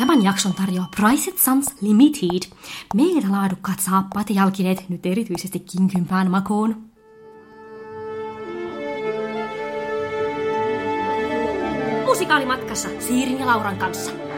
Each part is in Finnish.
Tämän jakson tarjoaa Price Sons Limited. Meitä laadukkaat saappaat ja jalkineet nyt erityisesti kinkympään makoon. Musikaalimatkassa Siirin ja Lauran kanssa.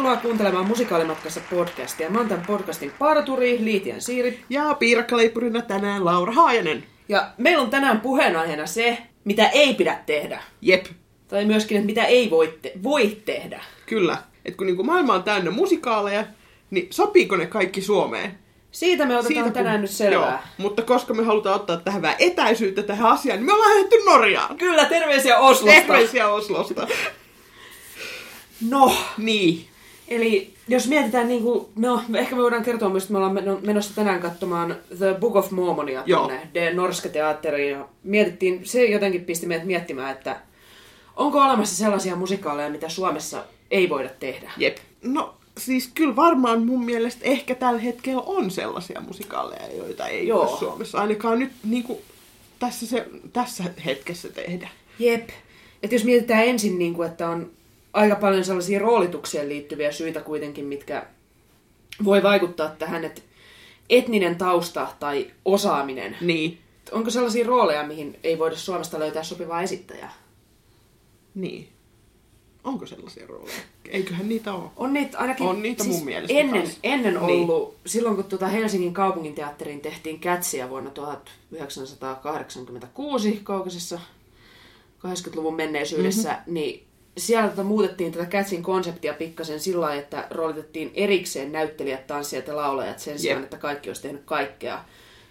Tervetuloa kuuntelemaan Musikaalimatkassa podcastia. Mä oon tämän podcastin parturi, Liitian Siiri. Ja piirakkaleipurina tänään Laura Haajanen. Ja meillä on tänään puheenaiheena se, mitä ei pidä tehdä. Jep, Tai myöskin, että mitä ei voi, te- voi tehdä. kyllä. Et kun niinku maailma on täynnä musikaaleja, niin sopiiko ne kaikki Suomeen? Siitä me otetaan kun- tänään nyt selvää. Joo, mutta koska me halutaan ottaa tähän vähän etäisyyttä tähän asiaan, niin me ollaan lähdetty Norjaan. Kyllä, terveisiä Oslosta. Terveisiä Oslosta. No, niin. Eli jos mietitään, niin kuin, no ehkä me voidaan kertoa myös, että me ollaan meno- menossa tänään katsomaan The Book of Mormonia tuonne De Norske Teatteriin. Ja mietittiin, se jotenkin pisti meidät miettimään, että onko olemassa sellaisia musikaaleja, mitä Suomessa ei voida tehdä. Jep. No siis kyllä varmaan mun mielestä ehkä tällä hetkellä on sellaisia musikaaleja, joita ei Joo. Joo. Suomessa ainakaan nyt niinku tässä, se, tässä hetkessä tehdä. Jep. Että jos mietitään ensin, niin kuin, että on aika paljon sellaisia roolitukseen liittyviä syitä kuitenkin, mitkä voi vaikuttaa tähän, että etninen tausta tai osaaminen. Niin. Onko sellaisia rooleja, mihin ei voida Suomesta löytää sopivaa esittäjää? Niin. Onko sellaisia rooleja? Eiköhän niitä ole. On niitä ainakin... siis On niitä mun mielestä Ennen, ennen Niin. ollut, silloin kun tuota Helsingin kaupunginteatteriin tehtiin Kätsiä vuonna 1986 kaukaisessa 80-luvun menneisyydessä, mm-hmm. niin siellä tota muutettiin tätä Kätsin konseptia pikkasen sillä lailla, että roolitettiin erikseen näyttelijät, tanssijat ja laulajat sen sijaan, että kaikki olisi tehnyt kaikkea.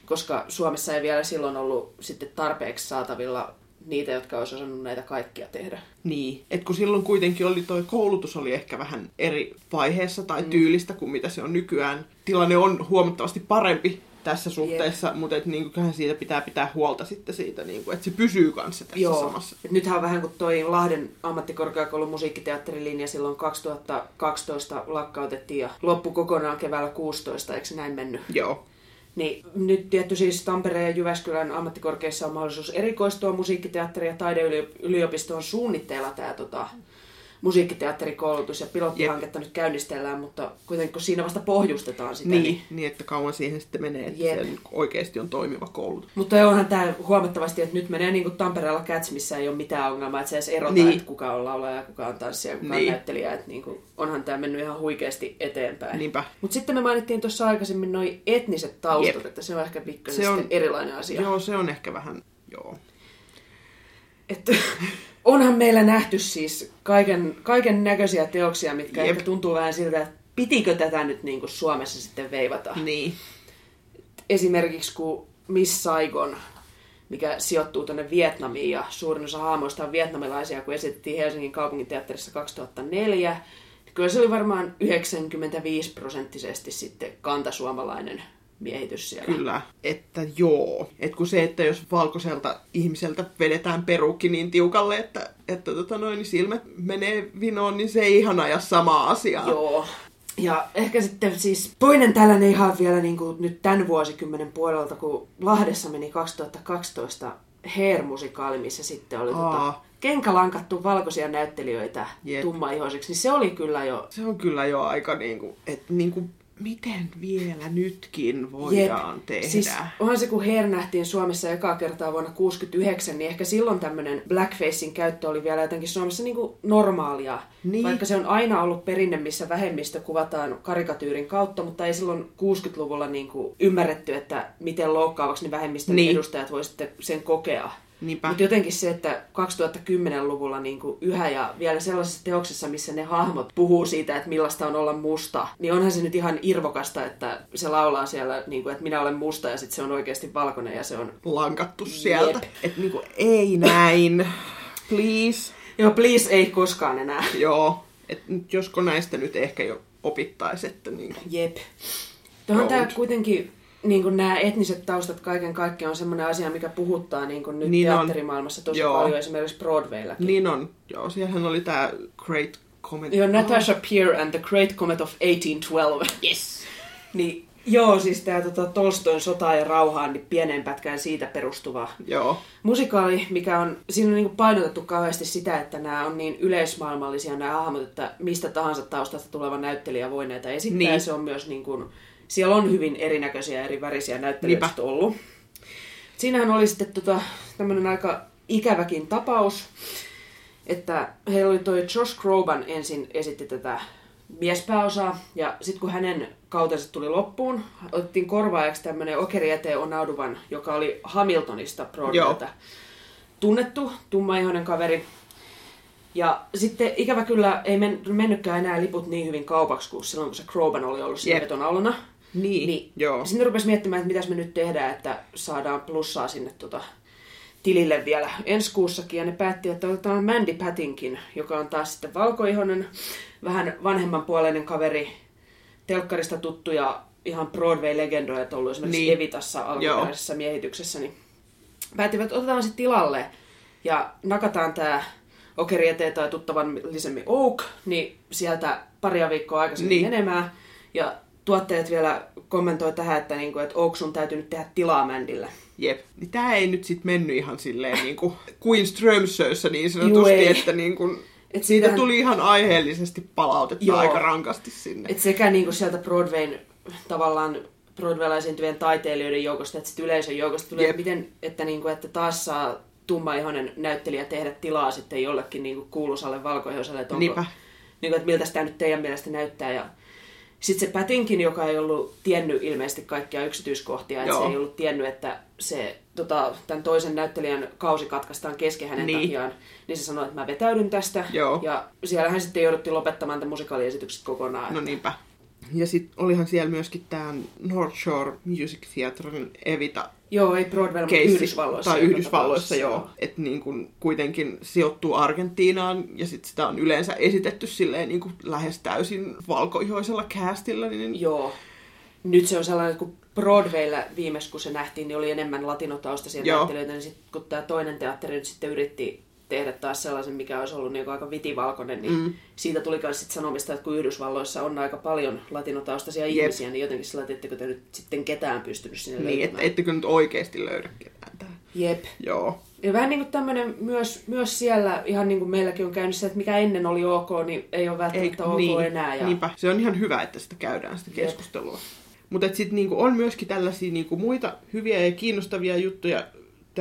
Koska Suomessa ei vielä silloin ollut sitten tarpeeksi saatavilla niitä, jotka olisi osannut näitä kaikkia tehdä. Niin. Et kun silloin kuitenkin oli toi koulutus oli ehkä vähän eri vaiheessa tai tyylistä kuin mitä se on nykyään. Tilanne on huomattavasti parempi tässä suhteessa, mutta et niinku, kyllähän siitä pitää pitää huolta sitten siitä, niinku, että se pysyy kanssa tässä Joo. samassa. Et nythän on vähän kuin toi Lahden ammattikorkeakoulun musiikkiteatterilinja silloin 2012 lakkautettiin ja loppu kokonaan keväällä 16, eikö se näin mennyt? Joo. Niin nyt tietty siis Tampereen ja Jyväskylän ammattikorkeissa on mahdollisuus erikoistua musiikkiteatteri- ja taideyliopistoon suunnitteilla tämä tota, musiikkiteatterikoulutus ja pilottihanketta nyt käynnistellään, mutta kuitenkin kun siinä vasta pohjustetaan sitä, Niin, niin, että kauan siihen sitten menee, että Jep. niinku oikeasti on toimiva koulutus. Mutta onhan tämä huomattavasti, että nyt menee niin kuin Tampereella Cats, missä ei ole mitään ongelmaa, että se edes erota, Niin. niin. että kuka on laulaja ja kuka on tanssija ja kuka on Niin. näyttelijä. Että niin kuin, onhan tämä mennyt ihan huikeasti eteenpäin. Niinpä. Mutta sitten me mainittiin tuossa aikaisemmin noin etniset taustat, Jep. että se on ehkä pikkasen Se on- erilainen asia. Joo, se on ehkä vähän, joo. Että onhan meillä nähty siis kaiken, kaiken näköisiä teoksia, mitkä Jep. ehkä tuntuu vähän siltä, että pitikö tätä nyt niin kuin Suomessa sitten veivata. Niin. esimerkiksi kun Miss Saigon, mikä sijoittuu tuonne Vietnamiin ja suurin osa haamoista on vietnamilaisia, kun esitettiin Helsingin kaupunginteatterissa 2004, niin kyllä se oli varmaan 95 prosenttisesti sitten kantasuomalainen miehitys siellä. Kyllä, että joo. Et kun se, että jos valkoiselta ihmiseltä vedetään perukki niin tiukalle, että, että tota noin, niin silmät menee vinoon, niin se ei ihan aja samaa asiaa. Joo. Ja ehkä sitten siis toinen tällainen ihan vielä niin kuin nyt tämän vuosikymmenen puolelta, kun Lahdessa meni 2012 Hair-musikaali, missä sitten oli tota, Aa. kenkälankattu valkoisia näyttelijöitä Jep. tummaihoisiksi, niin se oli kyllä jo Se on kyllä jo aika niinku, että niinku, miten vielä nytkin voidaan tehdä. Siis onhan se, kun Hair nähtiin Suomessa ekaa kertaa vuonna 69, niin ehkä silloin tämmöinen blackfacein käyttö oli vielä jotenkin Suomessa niin kuin normaalia. Niin. Vaikka se on aina ollut perinne, missä vähemmistö kuvataan karikatyyrin kautta, mutta ei silloin 60-luvulla niin kuin ymmärretty, että miten loukkaavaksi ne vähemmistön Niin. edustajat voisivat sitten sen kokea. Mutta jotenkin se, että 2010-luvulla niin kuin yhä ja vielä sellaisessa teoksessa, missä ne hahmot puhuu siitä, että millaista on olla musta, niin onhan se nyt ihan irvokasta, että se laulaa siellä, niin kuin, että minä olen musta ja sitten se on oikeasti valkoinen ja se on... Lankattu sieltä. Että niinku, ei näin. Please. Joo, please ei koskaan enää. Joo. Et nyt josko näistä nyt ehkä jo opittaisi, että niinku, Jep. Tuohon Joo, tämä kuitenkin, niin kuin nämä etniset taustat kaiken kaikkiaan on semmoinen asia, mikä puhuttaa niin kuin nyt Niin on. teatterimaailmassa tosi Joo. paljon, esimerkiksi Broadwaylläkin. Niin on. Joo, siellähän oli tää Great Comedy. Joo, Natasha Peer and the Great Comet of 1812. Yes. Niin Joo, siis tämä tota, Tolstoin sota ja rauhaan, niin pieneen pätkään siitä perustuva Joo. musikaali, mikä on, siinä on niin painotettu kauheasti sitä, että nämä on niin yleismaailmallisia nämä hahmot, että mistä tahansa taustasta tuleva näyttelijä voi näitä esittää. Niin. Se on myös niin kuin, siellä on hyvin erinäköisiä eri värisiä näyttelijöitä Niinpä. ollut. Siinähän oli sitten tota, tämmöinen aika ikäväkin tapaus, että heillä oli toi Josh Groban ensin esitti tätä miespääosaa, ja sitten kun hänen kautensa tuli loppuun, otettiin korvaajaksi tämmöinen Okeri eteen Onauduvan, joka oli Hamiltonista Broadwaylta tunnettu, tummaihoinen kaveri. Ja sitten ikävä kyllä ei men, mennytkään enää liput niin hyvin kaupaksi kuin silloin, kun se Groban oli ollut siinä vetonaulana. Niin, Niin. joo. Sitten rupesi miettimään, että mitäs me nyt tehdään, että saadaan plussaa sinne tota, tilille vielä ensi kuussakin. Ja ne päätti, että otetaan Mandy Patinkin, joka on taas sitten valkoihonen, vähän vanhemman puoleinen kaveri, telkkarista tuttu ja ihan Broadway-legendoja, että ollut esimerkiksi Niin. Evitassa alkuperäisessä miehityksessä. Niin päättivät, että otetaan se tilalle ja nakataan tämä Okeri eteen tai tuttavallisemmin Oak, niin sieltä paria viikkoa aikaisemmin niin. menemään. Ja tuottajat vielä kommentoi tähän, että, niinku, että Oak sun täytyy nyt tehdä tilaa Mandille. Jep. Niin tää ei nyt sit mennyt ihan silleen niinku kuin Strömsössä niin Juu, sanotusti, ei. että niinku, Et siitä siitähän- tuli ihan aiheellisesti palautetta Joo. aika rankasti sinne. Et sekä niinku sieltä Broadwayn tavallaan Broadwaylla esiintyvien taiteilijoiden joukosta, että sit yleisön joukosta tulee, Jep. että miten, että, niinku, että taas saa tummaihoinen näyttelijä tehdä tilaa sitten jollekin niinku kuuluisalle valkoihoiselle, että, onko, Niinpä. niinku, että miltä tämä nyt teidän mielestä näyttää. Ja sitten se Pätinkin, joka ei ollut tiennyt ilmeisesti kaikkia yksityiskohtia, että Joo. se ei ollut tiennyt, että se, tota, tämän toisen näyttelijän kausi katkaistaan kesken hänen Niin. niin. takiaan, niin se sanoi, että mä vetäydyn tästä. Joo. Ja siellähän sitten jouduttiin lopettamaan tämän musikaaliesitykset kokonaan. No niinpä. Ja sitten olihan siellä myöskin tämä North Shore Music Theatrein Evita Joo, ei Broadway, mutta keissi. Yhdysvalloissa. Tai Yhdysvalloissa, joo. Että niin kun kuitenkin sijoittuu Argentiinaan ja sit sitä on yleensä esitetty silleen niin kuin lähes täysin valkoihoisella castilla. Niin... Joo. Nyt se on sellainen, että kun Broadwaylla viimeis kun se nähtiin, niin oli enemmän latinotaustaisia näyttelijöitä, niin sitten kun tämä toinen teatteri nyt sitten yritti tehdä taas sellaisen, mikä olisi ollut niin aika vitivalkoinen, niin Mm. siitä tuli myös sit sanomista, että kun Yhdysvalloissa on aika paljon latinotaustaisia Jep. ihmisiä, niin jotenkin sillä, että ettekö te nyt sitten ketään pystynyt sinne Niin, että löytämään. ettekö nyt oikeasti löydä ketään tää. Jep. Joo. Ja vähän niin kuin tämmöinen myös, myös siellä, ihan niin kuin meilläkin on käynyt se, että mikä ennen oli ok, niin ei ole välttämättä ok niin, enää. Ja... Niinpä. Se on ihan hyvä, että sitä käydään sitä Jep. keskustelua. Mutta sitten niinku on myöskin tällaisia niinku muita hyviä ja kiinnostavia juttuja,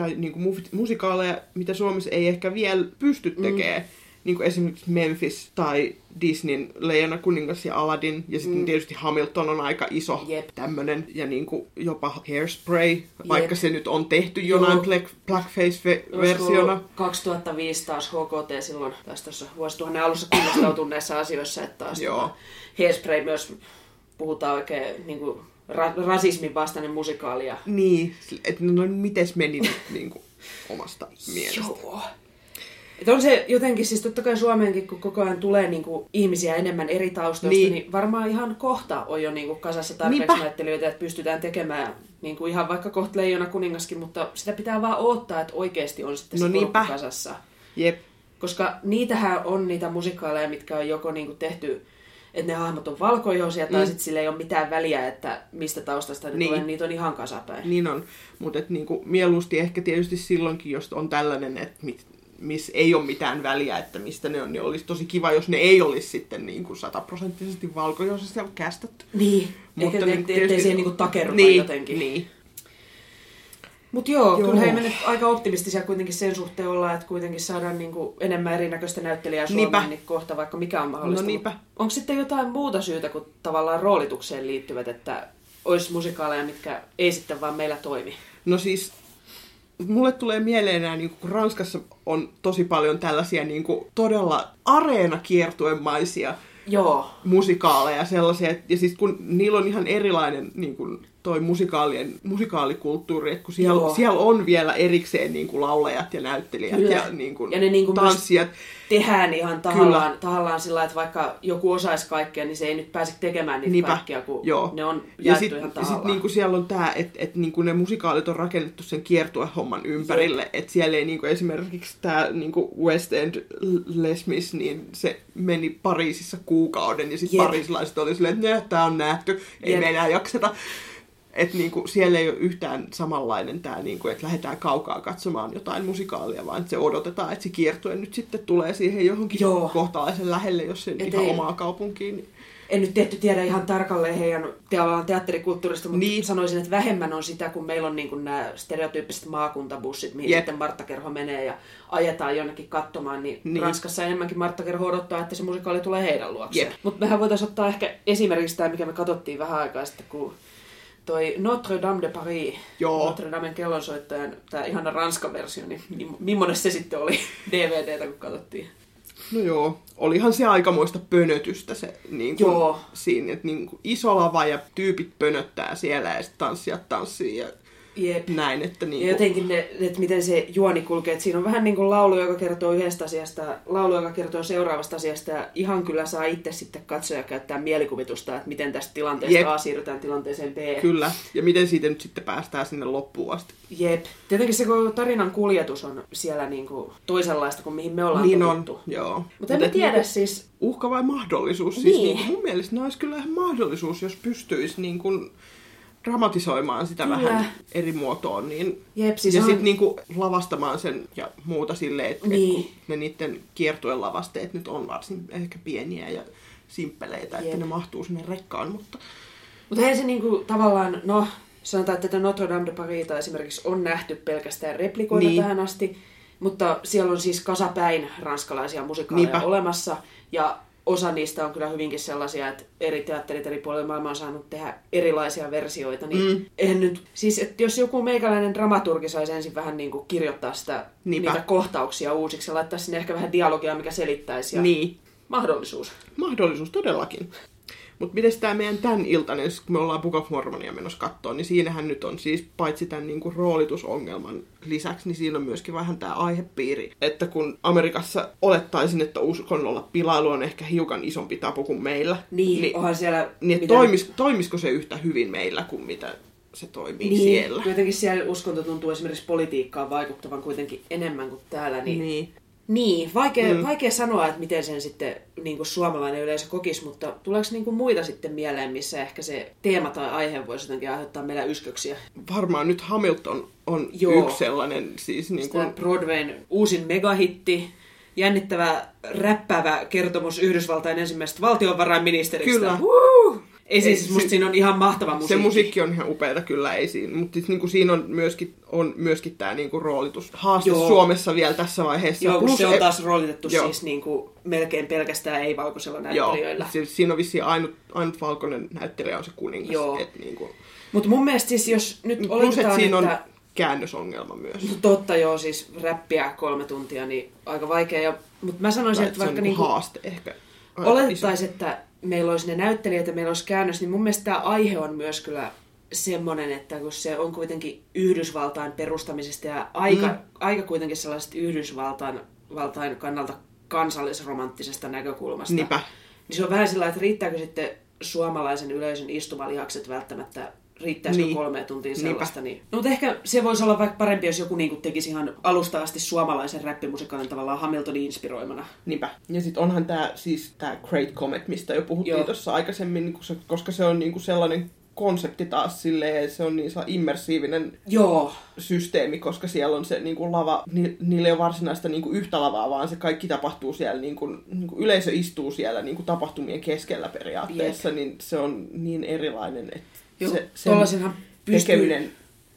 tai niinku mu- musikaaleja, mitä Suomessa ei ehkä vielä pysty tekemään. Mm. Niin kuin esimerkiksi Memphis tai Disneyn Leijona kuningas ja Aladdin. Ja sitten mm. tietysti Hamilton on aika iso Jep. tämmönen. Ja niin kuin jopa Hairspray, vaikka Jep. se nyt on tehty jonain black, blackface-versiona. Olisiko 2005 taas HKT silloin, taas tuossa vuosituhannen alussa kunnostautuneissa asioissa, että taas Joo. Hairspray myös puhutaan oikein niin kuin, ra- rasismin vastainen musikaali. Ja... Niin, että no mites meni nyt niin kuin omasta mielestä. Joo. Et on se jotenkin, siis totta kai Suomeenkin, kun koko ajan tulee niinku ihmisiä enemmän eri taustoista, Niin. niin, niin varmaan ihan kohta on jo niinku kasassa tarpeeksi Niinpä. näyttelijöitä, että pystytään tekemään niinku ihan vaikka kohta Leijona kuningaskin, mutta sitä pitää vaan odottaa, että oikeasti on sitten No se kasassa. Jep. Koska niitähän on niitä musikaaleja, mitkä on joko niinku tehty, että ne hahmot on valkoihoisia, tai Mm. sitten sillä ei ole mitään väliä, että mistä taustasta ne Niin. tulee, niitä on ihan kasapäin. Niin on, mutta niinku, mieluusti ehkä tietysti silloinkin, jos on tällainen, että mit, missä ei ole mitään väliä, että mistä ne on, niin olisi tosi kiva, jos ne ei olisi sitten niinku sataprosenttisesti valkoihoisesti kästetty. Niin, Mutta eikä niin ettei tietysti- siihen niinku takerruta niin, jotenkin. Niin. Mutta joo, Joo. kyllä he me nyt aika optimistisia kuitenkin sen suhteen ollaan, että kuitenkin saadaan niinku enemmän erinäköistä näyttelijää Niinpä. Suomeen niin kohta, vaikka mikä on mahdollista. No niinpä. Onko sitten jotain muuta syytä kuin tavallaan roolitukseen liittyvät, että olisi musikaaleja, mitkä ei sitten vaan meillä toimi? No siis, mulle tulee mieleen nämä, niin kun Ranskassa on tosi paljon tällaisia niin kuin, todella areenakiertuemaisia Joo, musikaaleja sellaisia, ja siis kun niillä on ihan erilainen niin kuin toi musikaalien, musikaalikulttuuri, että kun siellä, Joo. siellä on vielä erikseen niin kuin laulajat ja näyttelijät Kyllä. ja niin kuin Ja ne niin kuin tanssijat. tehdään ihan tahallaan, tahallaan sillä että vaikka joku osaisi kaikkea, niin se ei nyt pääse tekemään niitä Niinpä. kaikkia, kun Joo. ne on Ja sitten ihan sit tahallaan. niinku siellä on tämä, että et niinku ne musikaalit on rakennettu sen kiertuehomman ympärille. Että siellä ei niinku esimerkiksi tämä niinku West End Les Mis, niin se meni Pariisissa kuukauden. Ja sitten pariisilaiset oli silleen, että tämä on nähty, ei Jep. me enää jakseta. Että niinku, siellä ei ole yhtään samanlainen tämä, niinku, että lähdetään kaukaa katsomaan jotain musikaalia, vaan että se odotetaan, että se kiertue nyt sitten tulee siihen johonkin Joo. kohtalaisen lähelle, jos se ihan ei- omaa kaupunkiin. Niin en nyt tietty tiedä ihan tarkalleen heidän tavallaan teatterikulttuurista, mutta Niin. sanoisin, että vähemmän on sitä, kun meillä on niin kuin nämä stereotyyppiset maakuntabussit, mihin Jep. Sitten Marttakerho menee ja ajetaan jonnekin katsomaan, niin, Niin. Ranskassa enemmänkin Marttakerho odottaa, että se musikaali tulee heidän luokseen. Mutta mehän voitaisiin ottaa ehkä esimerkiksi tämä, mikä me katsottiin vähän aikaa sitten, kun toi Notre Dame de Paris, Joo. Notre Damen kellonsoittajan, tämä ihana Ranskan versio, niin millainen se sitten oli DVDtä, kun katsottiin? No joo, olihan se aikamoista pönötystä se niin kuin, Joo. siinä, että niin kuin iso lava ja tyypit pönöttää siellä ja sitten tanssijat tanssii ja Jep. näin, että niin Ja kuin, jotenkin ne, että miten se juoni kulkee. Että siinä on vähän niin kuin laulu, joka kertoo yhdestä asiasta, laulu, joka kertoo seuraavasta asiasta. Ja ihan kyllä saa itse sitten katsoa ja käyttää mielikuvitusta, että miten tästä tilanteesta Jep. A siirrytään tilanteeseen B. kyllä, ja miten siitä nyt sitten päästään sinne loppuun asti. Jep. Tietenkin se koko tarinan kuljetus on siellä niin kuin toisenlaista kuin mihin me ollaan niin on, totuttu. joo. Mutta en mä et tiedä niinku, siis, Uhka vai mahdollisuus? Siis Niin. niin. Niin, mun mielestä ne olisi kyllä ihan mahdollisuus, jos pystyisi niin kuin dramatisoimaan sitä Kyllä. vähän eri muotoon. Niin jep, siis ja on, sitten niinku lavastamaan sen ja muuta silleen, että Niin. niin. ne niiden kiertuen lavasteet nyt on varsin ehkä pieniä ja simppeleitä, että Jep. ne mahtuu sinne rekkaan, mutta Mutta eihän se niinku tavallaan, no sanotaan, että tätä Notre Dame de Parisita esimerkiksi on nähty pelkästään replikoina. Niin. tähän asti, mutta siellä on siis kasapäin ranskalaisia musikaaleja Niinpä. olemassa, ja osa niistä on kyllä hyvinkin sellaisia, että eri teatterit eri puolilla maailmaa on saanut tehdä erilaisia versioita, niin Mm. eihän nyt, siis että jos joku meikäläinen dramaturgi saisi ensin vähän niin kuin kirjoittaa sitä, Niinpä. niitä kohtauksia uusiksi ja laittaa sinne ehkä vähän dialogia, mikä selittäisi, ja niin, mahdollisuus. mahdollisuus todellakin. Mutta miten tämä meidän tämän iltainen, kun me ollaan Book of Mormonia menossa kattoon, niin siinähän nyt on siis paitsi tämän niinku roolitusongelman lisäksi, niin siinä on myöskin vähän tämä aihepiiri. Että kun Amerikassa olettaisin, että uskonnolla pilailu on ehkä hiukan isompi tapu kuin meillä. Niin, niin onhan siellä... Niin, mitä- toimis, toimisiko se yhtä hyvin meillä kuin mitä se toimii niin, siellä? Kuitenkin siellä uskonto tuntuu esimerkiksi politiikkaan vaikuttavan kuitenkin enemmän kuin täällä. Niin, niin. Niin. vaikea, Mm. vaikea sanoa, että miten sen sitten niin kuin suomalainen yleisö kokisi, mutta tuleeko niin kuin muita sitten mieleen, missä ehkä se teema tai aihe voisi jotenkin aiheuttaa meillä ysköksiä? Varmaan nyt Hamilton on Joo. Yksi sellainen, siis niin kuin, Broadwayn uusin megahitti, jännittävä, räppäävä kertomus Yhdysvaltain ensimmäisestä valtionvarainministeristä. Kyllä. Woo! Ei siis, Se- musta siinä on ihan mahtava musiikki. se musiikki on ihan upeata kyllä, ei siinä. Mutta siis, niin kuin, siinä on myöskin, on myöskin tämä niin kuin, roolitus haaste Joo. Suomessa vielä tässä vaiheessa. Joo, kun se on taas roolitettu Joo. siis niin kuin melkein pelkästään ei-valkoisella näyttelijöillä. Joo, siis siinä on vissiin ainut, ainut valkoinen näyttelijä on se kuningas. Joo. Et, niin kuin, Mutta mun mielestä siis, jos nyt plus, oletetaan, että siinä on että... käännösongelma myös. No totta joo, siis räppiä kolme tuntia, niin aika vaikea. Ja... Mutta mä sanoisin, Tai että se on vaikka niinku niinku haaste ehkä. oletettaisiin, että meillä olisi ne näyttelijät ja meillä olisi käännös, niin mun mielestä tämä aihe on myös kyllä semmoinen, että kun se on kuitenkin Yhdysvaltain perustamisesta ja aika, mm. aika kuitenkin sellaisesta Yhdysvaltain valtain kannalta kansallisromanttisesta näkökulmasta. Niinpä. Niin se on vähän sillä, että riittääkö sitten suomalaisen yleisön istumalihakset välttämättä, riittäisikö niin. Niin. kolme tuntia Niinpä. sellaista. Niin. No, mutta ehkä se voisi olla vaikka parempi, jos joku niin tekisi ihan alusta asti suomalaisen räppimusikaalin tavallaan Hamiltonin inspiroimana. Niinpä. Ja sitten onhan tämä siis tää Great Comet, mistä jo puhuttiin tuossa aikaisemmin, niin se, koska se on niinku sellainen konsepti taas silleen, se on niin sellainen immersiivinen Joo, systeemi, koska siellä on se niin kuin lava, ni, niillä ei ole varsinaista niin kuin yhtä lavaa, vaan se kaikki tapahtuu siellä, niin kuin, niin kuin yleisö istuu siellä niin kuin tapahtumien keskellä periaatteessa, niin se on niin erilainen, että Joo, se, sen pystyy- tekeminen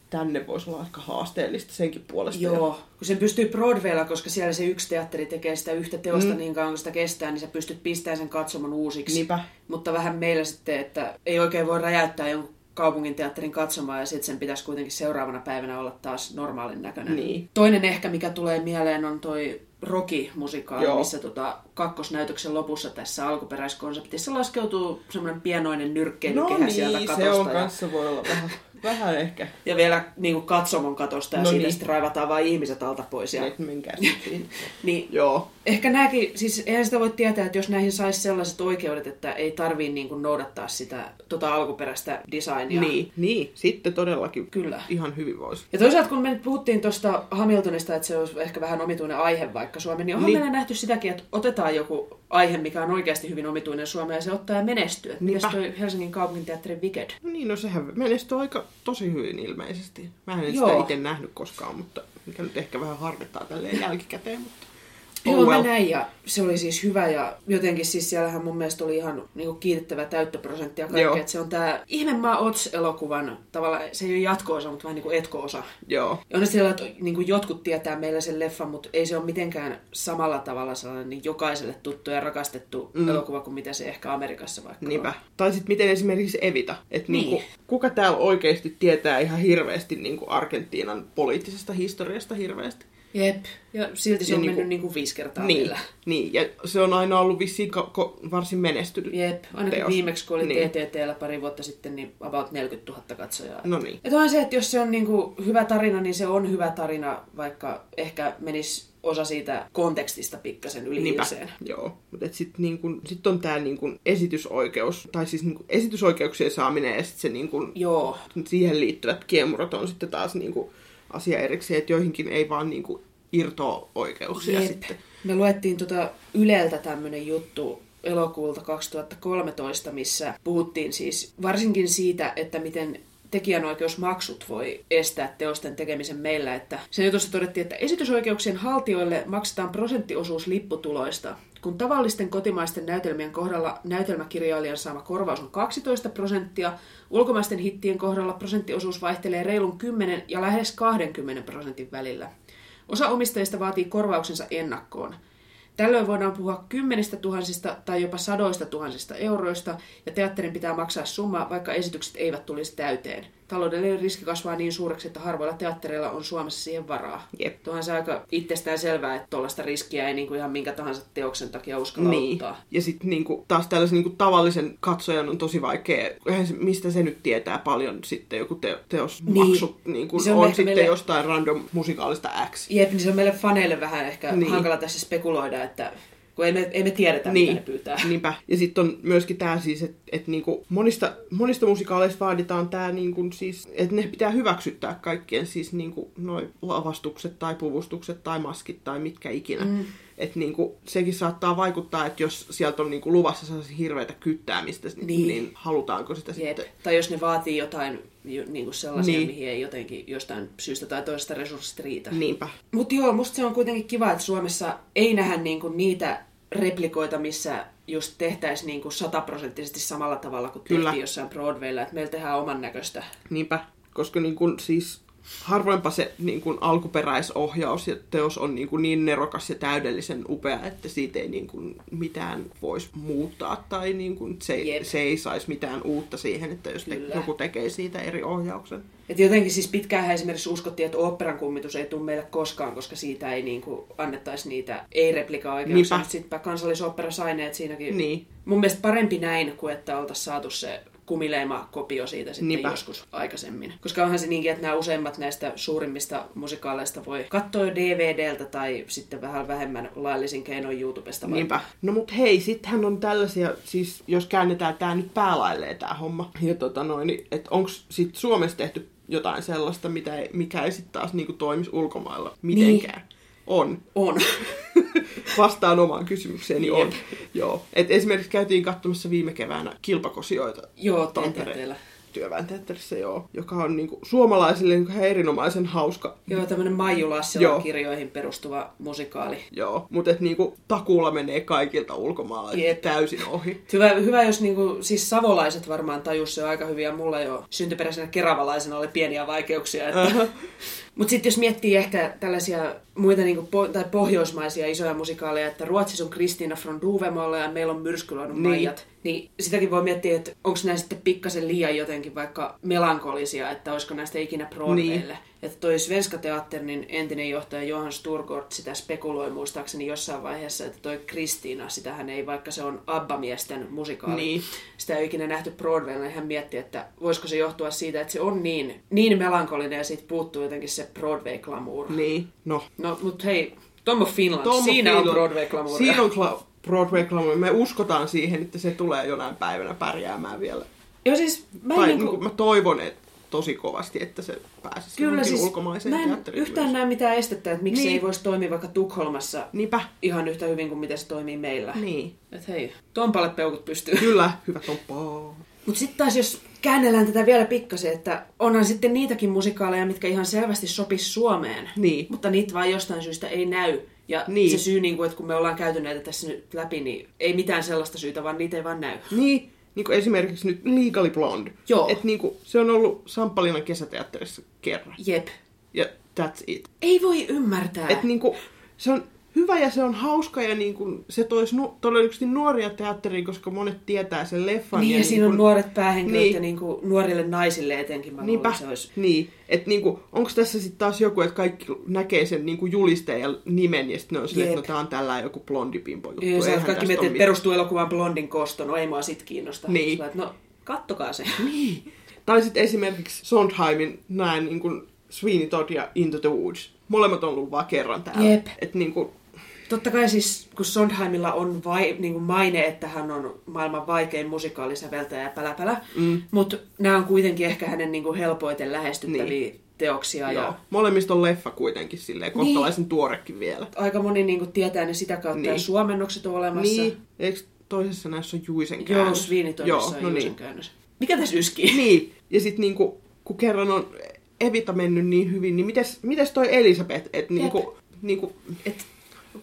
tänne voisi olla aika haasteellista senkin puolesta. Joo, kun sen pystyy Broadwaylla, koska siellä se yksi teatteri tekee sitä yhtä teosta mm. Niin kauan kuin sitä kestää, niin sä pystyt pistämään sen katsomon uusiksi. Niinpä. Mutta vähän meillä sitten, että ei oikein voi räjäyttää jonkun kaupungin teatterin katsomaan ja sitten sen pitäisi kuitenkin seuraavana päivänä olla taas normaalin näköinen. Niin. Toinen ehkä, mikä tulee mieleen, on toi Rocky-musikaali, Joo. missä tota, kakkosnäytöksen lopussa tässä alkuperäiskonseptissa laskeutuu semmoinen pienoinen No nyrkkeilykehä sieltä niin, katosta. se on ja kanssa voi olla vähän Vähän ehkä. Ja vielä niin kuin katsomon katosta ja No siitä niin. sitten raivataan vain ihmiset alta pois. Ja... Menkää siihen. Niin, Joo. Ehkä nämäkin, siis eihän sitä voi tietää, että jos näihin saisi sellaiset oikeudet, että ei tarvii niin kuin noudattaa sitä tota alkuperäistä designia. Niin, niin, sitten todellakin Kyllä. ihan hyvin voisi. Ja toisaalta kun me nyt puhuttiin tuosta Hamiltonista, että se olisi ehkä vähän omituinen aihe vaikka Suomeen, niin onhan Niin. meillä nähty sitäkin, että otetaan joku aihe, mikä on oikeasti hyvin omituinen Suomeen ja se ottaa ja menestyy. Mitäs toi Helsingin kaupunginteatterin Wicked? No niin, no sehän menestyy aika tosi hyvin ilmeisesti. Mä en Joo. sitä itse nähnyt koskaan, mutta mikä nyt ehkä vähän harmittaa tälleen jälkikäteen, mutta Joo, oh mä well. näin ja se oli siis hyvä ja jotenkin siis siellähän mun mielestä oli ihan niinku kiitettävä täyttöprosentti ja kaikkea. Että se on tää Ihmemaa Ots-elokuvan, tavallaan se ei ole jatko-osa, mutta vähän niin kuin etko-osa. Joo. Ja on siellä, että niin kuin jotkut tietää meillä sen leffan, mutta ei se ole mitenkään samalla tavalla sellainen niin jokaiselle tuttu ja rakastettu mm. elokuva kuin mitä se ehkä Amerikassa vaikka Niinpä. on. Tai sitten miten esimerkiksi Evita. Että Niin. niinku, kuka täällä oikeasti tietää ihan hirveästi niinku Argentiinan poliittisesta historiasta hirveästi. Jep. Ja silti se Ja on niinku- mennyt niin kuin viisi kertaa Niin, vielä. niin, ja se on aina ollut vissiin ko- ko- varsin menestynyt Jep. Ainakin teos. viimeksi, kun oli Niin. TTTllä pari vuotta sitten, niin about 40 000 katsojaa. No niin. Ja toinen se, että jos se on niinku hyvä tarina, niin se on hyvä tarina, vaikka ehkä menisi osa siitä kontekstista pikkasen yli Niinpä. hilseen. Joo, mutta sitten niinku, sit on tämä niinku esitysoikeus, tai siis niinku esitysoikeuksien saaminen ja sitten se niinku, Joo. siihen liittyvät kiemurat on sitten taas niinku asia erikseen, että joihinkin ei vaan niinku irtoa oikeuksia Jep. sitten. Me luettiin tota Yleltä tämmönen juttu elokuulta 2013, missä puhuttiin siis varsinkin siitä, että miten tekijänoikeusmaksut voi estää teosten tekemisen meillä. Että sen jutussa todettiin, että esitysoikeuksien haltijoille maksetaan prosenttiosuus lipputuloista. Kun tavallisten kotimaisten näytelmien kohdalla näytelmäkirjailijan saama korvaus on 12 prosenttia, ulkomaisten hittien kohdalla prosenttiosuus vaihtelee reilun 10 ja lähes 20 prosentin välillä. Osa omistajista vaatii korvauksensa ennakkoon. Tällöin voidaan puhua kymmenistä tuhansista tai jopa sadoista tuhansista euroista, ja teatterin pitää maksaa summa, vaikka esitykset eivät tulisi täyteen. Taloudellinen riski kasvaa niin suureksi, että harvoilla teattereilla on Suomessa siihen varaa. Jep. Tuohan se aika itsestään selvää, että tuollaista riskiä ei niinku ihan minkä tahansa teoksen takia uskalla Niin. ottaa. Ja sitten niinku, taas tällaisen niinku, tavallisen katsojan on tosi vaikea, mistä se nyt tietää paljon sitten joku te, teos Niin. maksu, niinku, Se on, on sitten meille- jostain random musikaalista X. Jep, niin se on meille faneille vähän ehkä Niin. niin. hankala tässä spekuloida, että kun ei me, ei me tiedetä, Niin, mitä ne pyytää. niinpä. Ja sitten on myöskin tämä siis, että et niinku monista, monista musikaaleista vaaditaan tämä, niinku, siis, että ne pitää hyväksyttää kaikkien siis niinku, noi lavastukset tai puvustukset tai maskit tai mitkä ikinä. Mm. Että niinku, sekin saattaa vaikuttaa, että jos sieltä on niinku, luvassa sellaisia hirveitä kyttäämistä, niin. Niin. niin halutaanko sitä Jep. sitten. Tai jos ne vaatii jotain jo- niinku sellaisia, Niin. niin. mihin ei jotenkin jostain syystä tai toisesta resurssista riitä. Niinpä. Mutta joo, musta se on kuitenkin kiva, että Suomessa ei nähdä niinku niitä replikoita, missä just tehtäisiin niinku sataprosenttisesti samalla tavalla kuin Kyllä. tehtiin jossain Broadwaylla, että meillä tehdään oman näköistä. Niinpä, koska niin kun, siis harvoinpa se niin kun, alkuperäisohjaus ja teos on niin, kun, niin nerokas ja täydellisen upea, että siitä ei niin kun, mitään voisi muuttaa tai niin kun, se, Jep. se ei saisi mitään uutta siihen, että jos te, joku tekee siitä eri ohjauksen. Et jotenkin siis pitkään esimerkiksi uskottiin, että oopperan kummitus ei tule meille koskaan, koska siitä ei niinku annettaisi niitä ei-replika-oikeuksia. Sittenpä kansallisopera sai ne, että siinäkin Niin. mun mielestä parempi näin, kuin että oltaisiin saatu se kumileima kopio siitä sitten Niinpä. joskus aikaisemmin. Koska onhan se niinkin, että nämä useimmat näistä suurimmista musikaaleista voi katsoa DVDltä tai sitten vähän vähemmän laillisin keinoin YouTubesta. vaikka. Niinpä. No mut hei, sittenhän on tällaisia, siis jos käännetään tää nyt päälailleen tää homma, ja tota noin, niin, että onks sit Suomessa tehty jotain sellaista, mitä ei, mikä ei sit taas niinku toimisi ulkomailla mitenkään? Niin. On. On. Vastaan omaan kysymykseeni on. Jep. Joo. Et esimerkiksi käytiin katsomassa viime keväänä kilpakosioita Joo, Tampereen teillä. työväenteatterissa, joo, joka on niinku suomalaisille niinku ihan erinomaisen hauska. Joo, tämmönen Maiju Lassilan kirjoihin perustuva musikaali. Joo, mutta et niinku takuulla menee kaikilta ulkomailla Jep. täysin ohi. Hyvä, hyvä jos niinku, siis savolaiset varmaan tajus se aika hyvin ja mulla jo syntyperäisenä keravalaisena oli pieniä vaikeuksia. Että... Mutta sitten jos miettii ehkä tällaisia muita niin kuin, po- tai pohjoismaisia isoja musikaaleja, että Ruotsissa on Kristiina från Duvemolla ja meillä on Myrskyluodon Niin. niin. Maijat. Niin sitäkin voi miettiä, että onko nämä sitten pikkasen liian jotenkin vaikka melankolisia, että olisiko näistä ikinä Broadwaylle. Niin. Niin. Että toi Svenska Teatterin entinen johtaja Johan Sturgård sitä spekuloi muistaakseni jossain vaiheessa, että toi Kristiina, sitähän ei, vaikka se on Abba-miesten musikaali, Niin. sitä ei ikinä nähty Broadwaylla, niin hän mietti, että voisiko se johtua siitä, että se on niin, niin melankolinen ja siitä puuttuu jotenkin se Broadway-glamour. Niin, no. No, mutta hei, Tom of Finland, Tom siinä Finland- on Broadway-glamouria. Siinä on kla- Broadway glamour. Me uskotaan siihen, että se tulee jonain päivänä pärjäämään vielä. Joo, siis mä tai niin kuin, mä toivon että tosi kovasti, että se pääsisi kyllä siis, ulkomaiseen mä en yhtään myös. näe mitään estettä, että miksi Niin. ei voisi toimia vaikka Tukholmassa Niinpä. ihan yhtä hyvin kuin miten se toimii meillä. Niin. Et hei, Tompalle peukut pystyy. Kyllä, hyvä tompaa. Mutta sitten taas jos käännellään tätä vielä pikkasen, että onhan sitten niitäkin musikaaleja, mitkä ihan selvästi sopis Suomeen. Niin. Mutta niitä vaan jostain syystä ei näy. Ja Niin. se syy, niin kuin, että kun me ollaan käyty näitä tässä nyt läpi, niin ei mitään sellaista syytä, vaan niitä ei vaan näy. Niin, niin kuin esimerkiksi nyt Legally Blonde. Joo. Et niin kuin, se on ollut Samppalinan kesäteatterissa kerran. Jep. Ja that's it. Ei voi ymmärtää. Et niin kuin, se on hyvä ja se on hauska ja niin kuin, se toisi nu- todennäköisesti nuoria teatteriin, koska monet tietää sen leffan. niin, ja, niin siinä on kuin- nuoret päähenkilöt Niin. niin. ja niin kuin nuorille naisille etenkin mä Niinpä, luulen, se olisi. niin. Että niinku, onko tässä sitten taas joku, että kaikki näkee sen niinku julisteen ja nimen ja sitten ne on silleen, että no tää on tällä joku blondipimpo juttu. Ja sä kaikki miettii, että perustuu elokuvaan Blondin kosto, no ei mua sit kiinnosta. Niin. Oot, no kattokaa se. Niin. Tai sitten esimerkiksi Sondheimin näin niin kuin Sweeney Todd ja Into the Woods. Molemmat on ollut vaan kerran täällä. Jep. Et niin kuin, Totta kai siis, kun Sondheimilla on vai, niin kuin maine, että hän on maailman vaikein musikaalisäveltäjä ja päläpälä, Mm. mutta nämä on kuitenkin ehkä hänen niin kuin helpoiten lähestyttäviä Niin. niin. teoksia. joo. Ja Molemmista on leffa kuitenkin silleen, Niin. kohtalaisen tuorekin vielä. aika moni niin kuin tietää ne sitä kautta, Niin. niin. ja suomennokset on olemassa. Niin. Eikö toisessa näissä on Juisen Joo, käännös? Sweeney Toddissa on no Juusen niin. käännös. Mikä tässä yskii? Niin. Ja sitten niinku, kun kerran on Evita mennyt niin hyvin, niin mites, mites toi Elisabeth? Et niinku, niinku, Et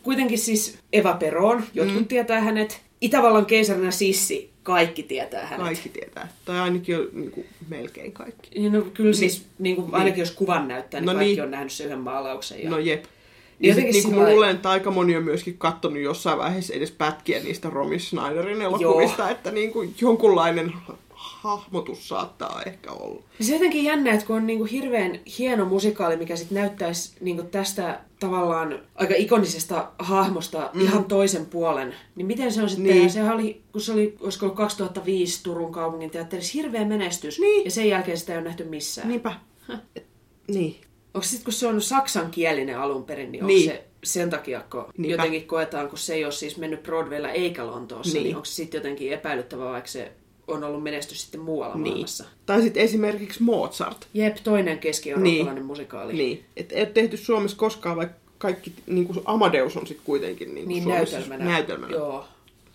kuitenkin siis Eva Peron, jotkut Mm. tietää hänet. Itävallan keisarina Sissi, kaikki tietää hänet. kaikki tietää. Tai ainakin on niinku, melkein kaikki. Niin, no, kyllä siis, Niin. niin kuin, ainakin jos kuvan näyttää, niin No kaikki niin. on nähnyt sen yhden maalauksen. Ja... No jep. Niin Ja sit, jotenkin niin kuin mä luulen, että aika moni on myöskin kattonut jossain vaiheessa edes pätkiä niistä Romy Schneiderin elokuvista, että niin kuin jonkunlainen hahmotus saattaa ehkä olla. Se on jotenkin jännä, että kun on niinku hirveän hieno musikaali, mikä sitten näyttäisi niinku tästä tavallaan aika ikonisesta hahmosta Mm. ihan toisen puolen, niin miten se on sitten, Niin. niin. sehän oli, kun se oli, olisiko ollut 2005 Turun kaupungin teatterissa, hirveä menestys, Niin. ja sen jälkeen sitä ei ole nähty missään. Niinpä. Niin. Onko sitten, kun se on saksankielinen alun perin, niin, Niin. onko se sen takia, kun Niinpä. jotenkin koetaan, kun se ei ole siis mennyt Broadwaylla eikä Lontoossa, Niin. niin, niin onko se sitten jotenkin epäilyttävää, vaikka se on ollut menestys sitten muualla Niin. maailmassa? Tai sitten esimerkiksi Mozart. Jep, toinen keski-eurooppalainen Niin. musikaali. Niin. Että ei ole tehty Suomessa koskaan, vaikka kaikki, niin kuin Amadeus on sitten kuitenkin niin Niin Suomessa näytelmänä. näytelmänä. Joo.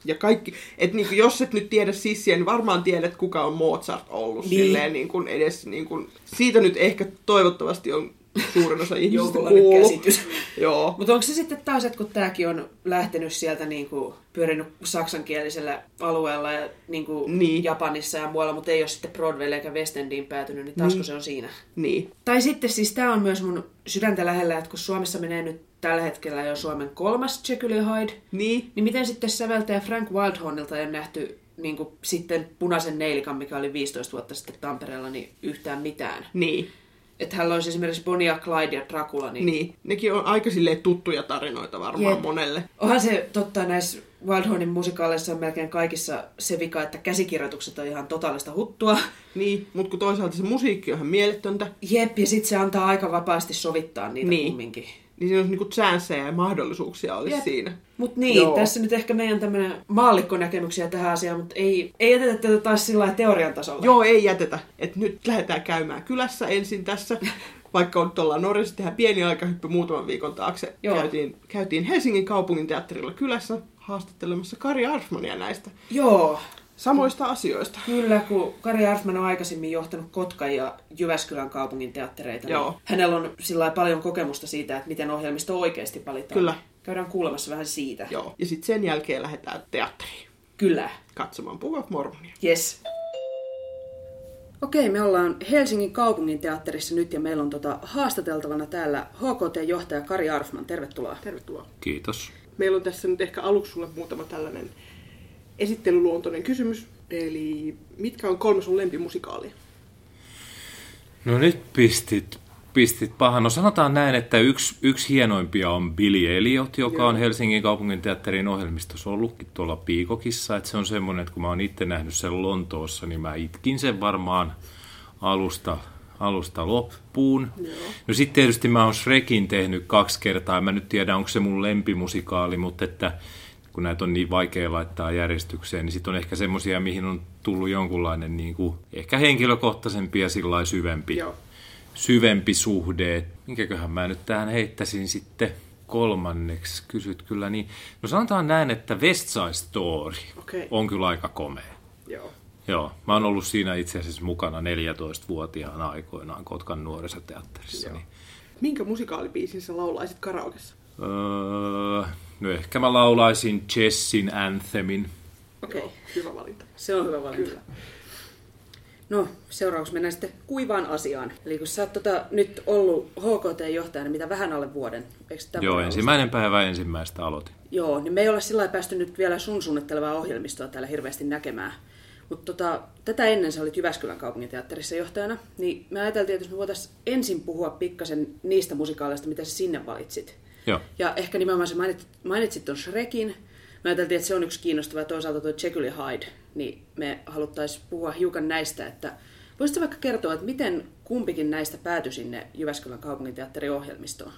Ja kaikki, että niin kuin, jos et nyt tiedä sissiä, niin varmaan tiedät, kuka on Mozart ollut. Niin. Silleen niin kuin edes, niin kuin, siitä nyt ehkä toivottavasti on suurin osa ihmisistä kuullut. käsitys. Joo. Mutta onko se sitten taas, että kun tämäkin on lähtenyt sieltä niin kuin pyörinyt saksankielisellä alueella ja niin kuin Niin. Japanissa ja muualla, mutta ei ole sitten Broadwaylle eikä West Endiin päätynyt, niin taas Niin. se on siinä. Niin. Tai sitten siis tämä on myös mun sydäntä lähellä, että kun Suomessa menee nyt tällä hetkellä jo Suomen kolmas Jekyll Hyde, Niin. niin miten sitten säveltäjä Frank Wildhornilta ei ole nähty niin kuin sitten Punaisen neilikan, mikä oli 15 vuotta sitten Tampereella, niin yhtään mitään. Niin. Että hän olisi esimerkiksi Bonnie ja Clyde ja Dracula, niin, Niin. Nekin on aika silleen tuttuja tarinoita varmaan Jep. monelle. Onhan se totta näissä Wildhornin musikaaleissa on melkein kaikissa se vika, että käsikirjoitukset on ihan totaalista huttua. Niin, mutta kun toisaalta se musiikki on ihan mieletöntä, Jep, ja sitten se antaa aika vapaasti sovittaa niitä niin. kumminkin. Niin siinä olisi niinku chanceja ja mahdollisuuksia olisi Jep. siinä. Mutta niin, Joo. Tässä nyt ehkä meidän tämmöinen maallikkonäkemyksiä tähän asiaan, mutta ei, ei jätetä tätä taas sillä teorian tasolla. Joo, ei jätetä. Et nyt lähdetään käymään kylässä ensin tässä. Vaikka on tuolla Norjassa tehdään pieni aikahyppy muutaman viikon taakse. Joo. Käytiin, käytiin Helsingin kaupungin teatterilla kylässä haastattelemassa Kari Arfmania näistä Joo, samoista asioista. kyllä, kun Kari Arfman on aikaisemmin johtanut Kotkan ja Jyväskylän kaupungin teattereita, Joo. niin hänellä on sillä paljon kokemusta siitä, että miten ohjelmisto oikeasti valitaan. Kyllä. Käydään kuulemassa vähän siitä. Joo. Ja sitten sen jälkeen lähdetään teatteriin Kyllä. katsomaan Book of Mormonia. Yes. Okei, me ollaan Helsingin kaupungin teatterissa nyt ja meillä on tota haastateltavana täällä HKT-johtaja Kari Arfman. Tervetuloa. Tervetuloa. Kiitos. Meillä on tässä nyt ehkä aluksi sulle muutama tällainen esittelyluontoinen kysymys. Eli mitkä on kolme sun lempimusikaalia? No nyt pistit, pistit pahan. No sanotaan näin, että yksi, yksi hienoimpia on Billy Elliot, joka Joo. on Helsingin kaupungin teatterin ohjelmistossa ollutkin tuolla Piikokissa. Että se on semmoinen, että kun mä oon itse nähnyt sen Lontoossa, niin mä itkin sen varmaan alusta, alusta loppuun. Joo. No sitten tietysti mä oon Shrekin tehnyt kaksi kertaa. Mä nyt tiedä, onko se mun lempimusikaali, mutta että kun näitä on niin vaikea laittaa järjestykseen, niin sitten on ehkä semmoisia, mihin on tullut jonkunlainen niin kuin, ehkä henkilökohtaisempi ja sillä syvempi, Joo. syvempi suhde. Minkäköhän mä nyt tähän heittäisin sitten kolmanneksi, kysyt kyllä niin. No sanotaan näin, että West Side Story okay. on kyllä aika komea. Joo. Joo, mä oon ollut siinä itse asiassa mukana 14-vuotiaana aikoinaan Kotkan nuorisoteatterissa. Niin. Minkä musikaalibiisin sä laulaisit karaokessa? Öö, no ehkä mä laulaisin Jessin Anthemin. Okei, okay. hyvä valinta. Se on hyvä valinta. Kyllä. No, seuraavaksi mennään sitten kuivaan asiaan. Eli kun sä oot tota, nyt ollut HKT-johtajana mitä vähän alle vuoden, eikö Joo, ensimmäinen päivä ensimmäistä aloitin. Joo, niin me ei olla sillä päästy nyt vielä sun suunnittelevaa ohjelmistoa täällä hirveästi näkemään. Mutta tota, tätä ennen sä olit Jyväskylän kaupunginteatterissa johtajana, niin me ajateltiin, että jos me voitaisiin ensin puhua pikkasen niistä musikaaleista, mitä sä sinne valitsit. Joo. Ja ehkä nimenomaan sä mainitsit, mainitsit ton Shrekin. Me ajateltiin, että se on yksi kiinnostava toisaalta tuo Jekyll Hyde, niin me haluttaisiin puhua hiukan näistä, että voisitko vaikka kertoa, että miten kumpikin näistä päätyi sinne Jyväskylän kaupunginteatterin ohjelmistoon?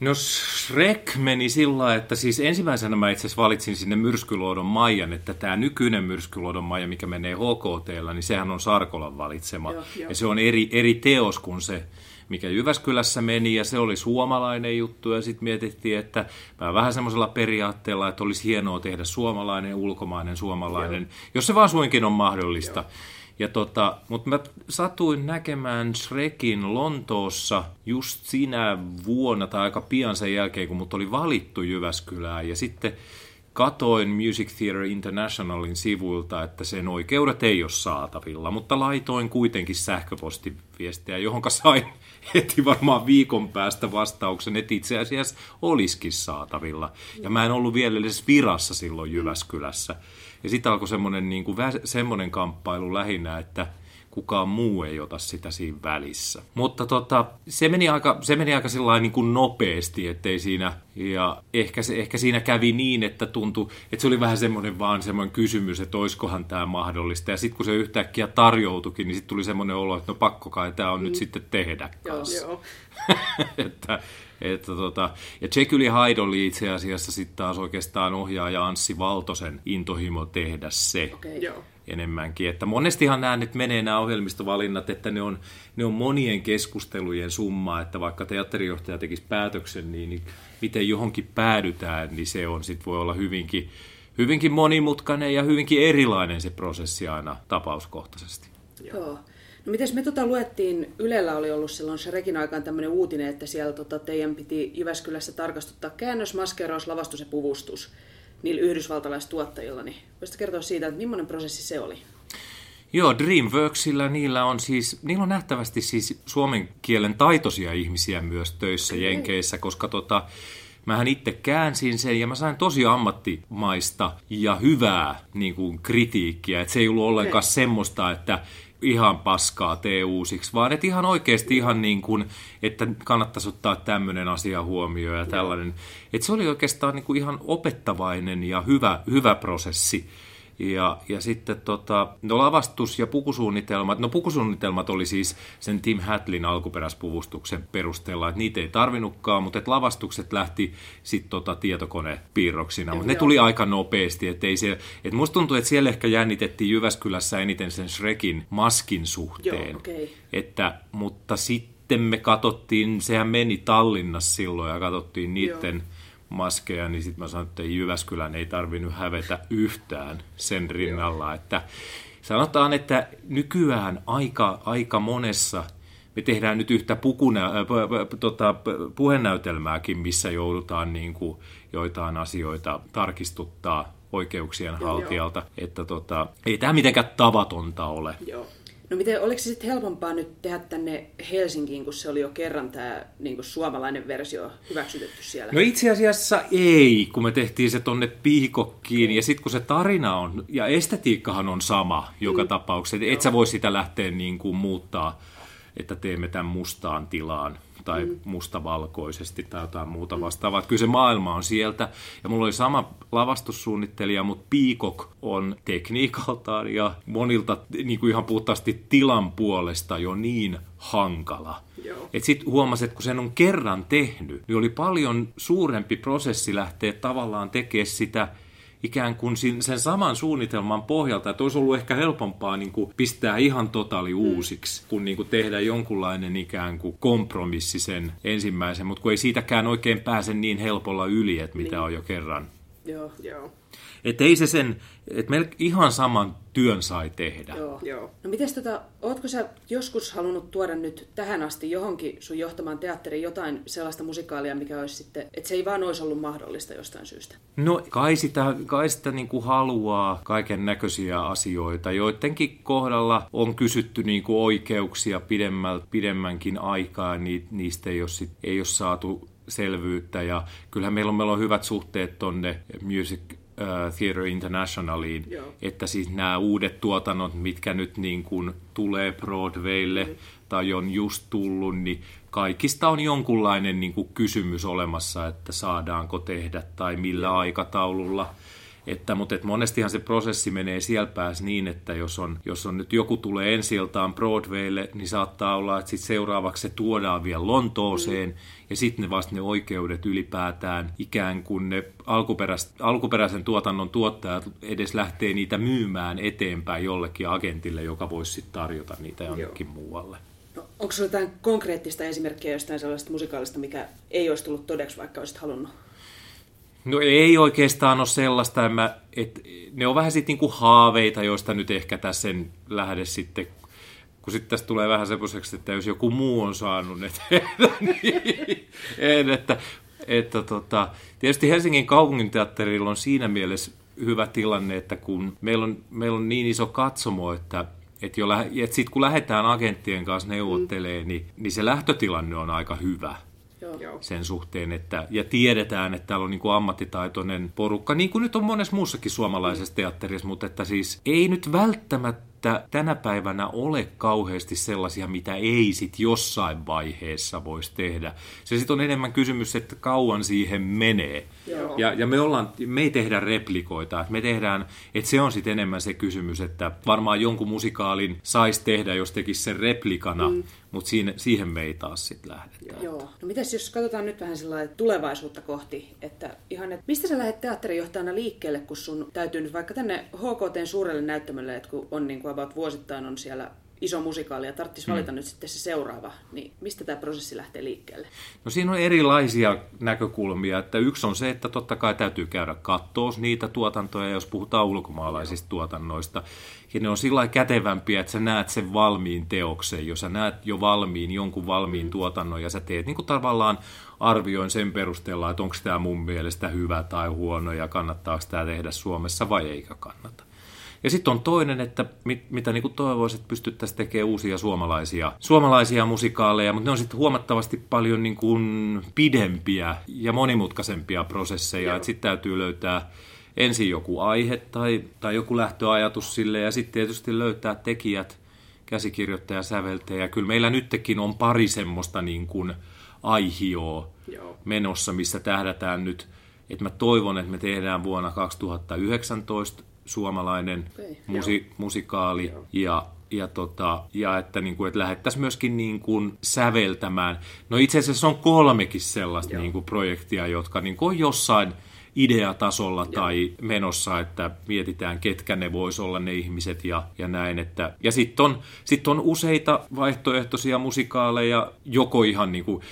No Shrek meni sillä että siis ensimmäisenä mä itse asiassa valitsin sinne Myrskyluodon Maijan, että tämä nykyinen Myrskyluodon Maija, mikä menee HKT, niin sehän on Sarkolan valitsema. Joo, jo. Ja se on eri, eri teos kuin se mikä Jyväskylässä meni, ja se oli suomalainen juttu, ja sitten mietittiin, että vähän semmoisella periaatteella, että olisi hienoa tehdä suomalainen, ulkomainen, suomalainen, Joo. jos se vaan suinkin on mahdollista. Joo. Ja tota, mutta mä satuin näkemään Shrekin Lontoossa just siinä vuonna tai aika pian sen jälkeen, kun mut oli valittu Jyväskylään. Ja sitten katoin Music Theatre Internationalin sivuilta, että sen oikeudet ei ole saatavilla, mutta laitoin kuitenkin sähköpostiviestiä, johon sain heti varmaan viikon päästä vastauksen, että itse asiassa olisikin saatavilla. Ja mä en ollut vielä edes virassa silloin Jyväskylässä. Ja sitten alkoi semmoinen, niin kuin, semmoinen kamppailu lähinnä, että kukaan muu ei ota sitä siinä välissä. Mutta tota, se meni aika, se meni aika niin kuin nopeasti, ettei siinä, ja ehkä, se, ehkä siinä kävi niin, että tuntui, että se oli vähän semmoinen vaan semmoinen kysymys, että olisikohan tämä mahdollista. Ja sitten kun se yhtäkkiä tarjoutukin, niin sitten tuli semmoinen olo, että no pakko kai tämä on mm. nyt sitten tehdä kanssa. Joo, että, että tota, ja Jekyll Hyde oli itse asiassa sitten taas oikeastaan ohjaaja Anssi Valtosen intohimo tehdä se. Okay. Joo enemmänkin. Että monestihan nämä nyt menee nämä ohjelmistovalinnat, että ne on, ne on monien keskustelujen summa, että vaikka teatterijohtaja tekisi päätöksen, niin, niin miten johonkin päädytään, niin se on sit voi olla hyvinkin, hyvinkin monimutkainen ja hyvinkin erilainen se prosessi aina tapauskohtaisesti. Joo. No mites me tota luettiin, Ylellä oli ollut silloin Shrekin aikaan tämmöinen uutinen, että siellä tota, teidän piti Jyväskylässä tarkastuttaa käännös, maskeeraus, lavastus ja puvustus niillä yhdysvaltalaistuottajilla, niin voisitko kertoa siitä, että millainen prosessi se oli? Joo, Dreamworksilla niillä on siis, niillä on nähtävästi siis suomen kielen taitoisia ihmisiä myös töissä okay. Jenkeissä, koska tota, mähän itse käänsin sen ja mä sain tosi ammattimaista ja hyvää niin kuin, kritiikkiä. Että se ei ollut ollenkaan okay. semmoista, että ihan paskaa tee uusiksi, vaan että ihan oikeasti ihan niin kuin, että kannattaisi ottaa tämmöinen asia huomioon ja tällainen. Että se oli oikeastaan niin kuin ihan opettavainen ja hyvä, hyvä prosessi. Ja, ja sitten tota, no lavastus ja pukusuunnitelmat, no pukusuunnitelmat oli siis sen Tim Hatlin alkuperäispuvustuksen perusteella, että niitä ei tarvinnutkaan, mutta lavastukset lähti sitten tota tietokonepiirroksina, mutta ne tuli aika nopeasti, että ei se, että musta tuntuu, että siellä ehkä jännitettiin Jyväskylässä eniten sen Shrekin maskin suhteen, Joo, okay. että, mutta sitten me katsottiin, sehän meni Tallinnassa silloin ja katsottiin niiden Joo maskeja, niin sitten mä sanoin, että Jyväskylän ei tarvinnut hävetä yhtään sen rinnalla. Että sanotaan, että nykyään aika, aika monessa me tehdään nyt yhtä pukuna, äh, tota, puhenäytelmääkin, missä joudutaan niin kuin joitain asioita tarkistuttaa oikeuksien haltijalta. Joo. Että tota, ei tämä mitenkään tavatonta ole. Joo. No miten, oliko se sitten helpompaa nyt tehdä tänne Helsinkiin, kun se oli jo kerran tämä niin suomalainen versio hyväksytetty siellä? No itse asiassa ei, kun me tehtiin se tonne piikokkiin. Ja sitten kun se tarina on, ja estetiikkahan on sama joka mm. tapauksessa. Et sä voi sitä lähteä niin kuin muuttaa, että teemme tämän mustaan tilaan tai mm. mustavalkoisesti tai jotain muuta mm. vastaavaa. Kyllä se maailma on sieltä. Ja mulla oli sama lavastussuunnittelija, mutta Peacock on tekniikaltaan ja monilta niin kuin ihan puhtaasti tilan puolesta jo niin hankala. Että sitten huomasi, että kun sen on kerran tehnyt, niin oli paljon suurempi prosessi lähteä tavallaan tekemään sitä ikään kuin sen saman suunnitelman pohjalta, että olisi ollut ehkä helpompaa niin kuin pistää ihan totaali mm. uusiksi, kun niin kuin tehdä jonkunlainen ikään kuin kompromissi sen ensimmäisen, mutta kun ei siitäkään oikein pääse niin helpolla yli, että mitä niin. on jo kerran. Joo, joo. Että ei se sen, että meillä ihan saman työn sai tehdä. Joo, joo. No mites tota, ootko sä joskus halunnut tuoda nyt tähän asti johonkin sun johtamaan teatteriin jotain sellaista musikaalia, mikä olisi sitten, että se ei vaan olisi ollut mahdollista jostain syystä? No kai sitä, kai sitä niin kuin haluaa kaiken näköisiä asioita. Joidenkin kohdalla on kysytty niin kuin oikeuksia pidemmän, pidemmänkin aikaa, niin niistä ei ole, sit, ei ole saatu selvyyttä ja kyllähän meillä on, meillä on hyvät suhteet tonne Music uh, Theatre Internationaliin, Joo. että siis nämä uudet tuotannot, mitkä nyt niin kuin tulee Broadwaylle mm. tai on just tullut, niin kaikista on jonkunlainen niin kuin kysymys olemassa, että saadaanko tehdä tai millä aikataululla – että, mutta että monestihan se prosessi menee siellä päässä niin, että jos on, jos on nyt joku tulee ensi Broadwaylle, niin saattaa olla, että sit seuraavaksi se tuodaan vielä Lontooseen, mm. ja sitten ne vasta ne oikeudet ylipäätään ikään kuin ne alkuperäis, alkuperäisen tuotannon tuottajat edes lähtee niitä myymään eteenpäin jollekin agentille, joka voisi sitten tarjota niitä jonnekin Joo. muualle. No, onko sinulla jotain konkreettista esimerkkiä jostain sellaista musikaalista, mikä ei olisi tullut todeksi, vaikka olisit halunnut? No ei oikeastaan ole sellaista, mä, et, ne on vähän sitten niinku haaveita, joista nyt ehkä tässä en lähde sitten, kun sitten tästä tulee vähän semmoiseksi, että jos joku muu on saanut ne niin en, että, että tota, tietysti Helsingin kaupunginteatterilla on siinä mielessä hyvä tilanne, että kun meillä on, meillä on niin iso katsomo, että että, jo että sitten kun lähdetään agenttien kanssa neuvottelemaan, mm. niin, niin se lähtötilanne on aika hyvä. Joo. sen suhteen, että, ja tiedetään, että täällä on niin kuin ammattitaitoinen porukka, niin kuin nyt on monessa muussakin suomalaisessa teatterissa, mutta että siis ei nyt välttämättä että tänä päivänä ole kauheasti sellaisia, mitä ei sit jossain vaiheessa voisi tehdä. Se sitten on enemmän kysymys, että kauan siihen menee. Ja, ja me, ollaan, me ei tehdä replikoita, me tehdään, että se on sitten enemmän se kysymys, että varmaan jonkun musikaalin saisi tehdä, jos tekisi sen replikana, mm. mutta siihen, siihen me ei taas sitten lähdetä. Joo. No mitäs jos katsotaan nyt vähän sellainen tulevaisuutta kohti, että ihan, että mistä sä lähdet teatterijohtajana liikkeelle, kun sun täytyy nyt vaikka tänne HKT suurelle näyttämölle, että kun on niin kuin about vuosittain on siellä iso musikaali ja tarvitsisi mm. valita nyt sitten se seuraava, niin mistä tämä prosessi lähtee liikkeelle? No siinä on erilaisia näkökulmia, että yksi on se, että totta kai täytyy käydä kattoos niitä tuotantoja, jos puhutaan ulkomaalaisista Joo. tuotannoista. Ja ne on sillä kätevämpiä, että sä näet sen valmiin teoksen, jos sä näet jo valmiin jonkun valmiin mm. tuotannon ja sä teet niin kuin tavallaan arvioin sen perusteella, että onko tämä mun mielestä hyvä tai huono ja kannattaako tämä tehdä Suomessa vai eikä kannata. Ja sitten on toinen, että mit, mitä niin toivoisin, että pystyttäisiin tekemään uusia suomalaisia, suomalaisia musikaaleja, mutta ne on sitten huomattavasti paljon niin kuin pidempiä ja monimutkaisempia prosesseja. Sitten täytyy löytää ensin joku aihe tai, tai joku lähtöajatus sille ja sitten tietysti löytää tekijät, käsikirjoittaja, säveltäjä. Kyllä meillä nytkin on pari semmoista niin kuin aihioa menossa, missä tähdätään nyt, että mä toivon, että me tehdään vuonna 2019 suomalainen okay, musi, musikaali joo. ja ja, tota, ja että, niin kuin, että lähettäisiin myöskin niin kuin säveltämään. No itse asiassa on kolmekin sellaista niin kuin projektia, jotka niin kuin on jossain ideatasolla Joo. tai menossa, että mietitään, ketkä ne vois olla ne ihmiset ja, ja näin. Että, ja sitten on, sit on useita vaihtoehtoisia musikaaleja, joko ihan niin kuin,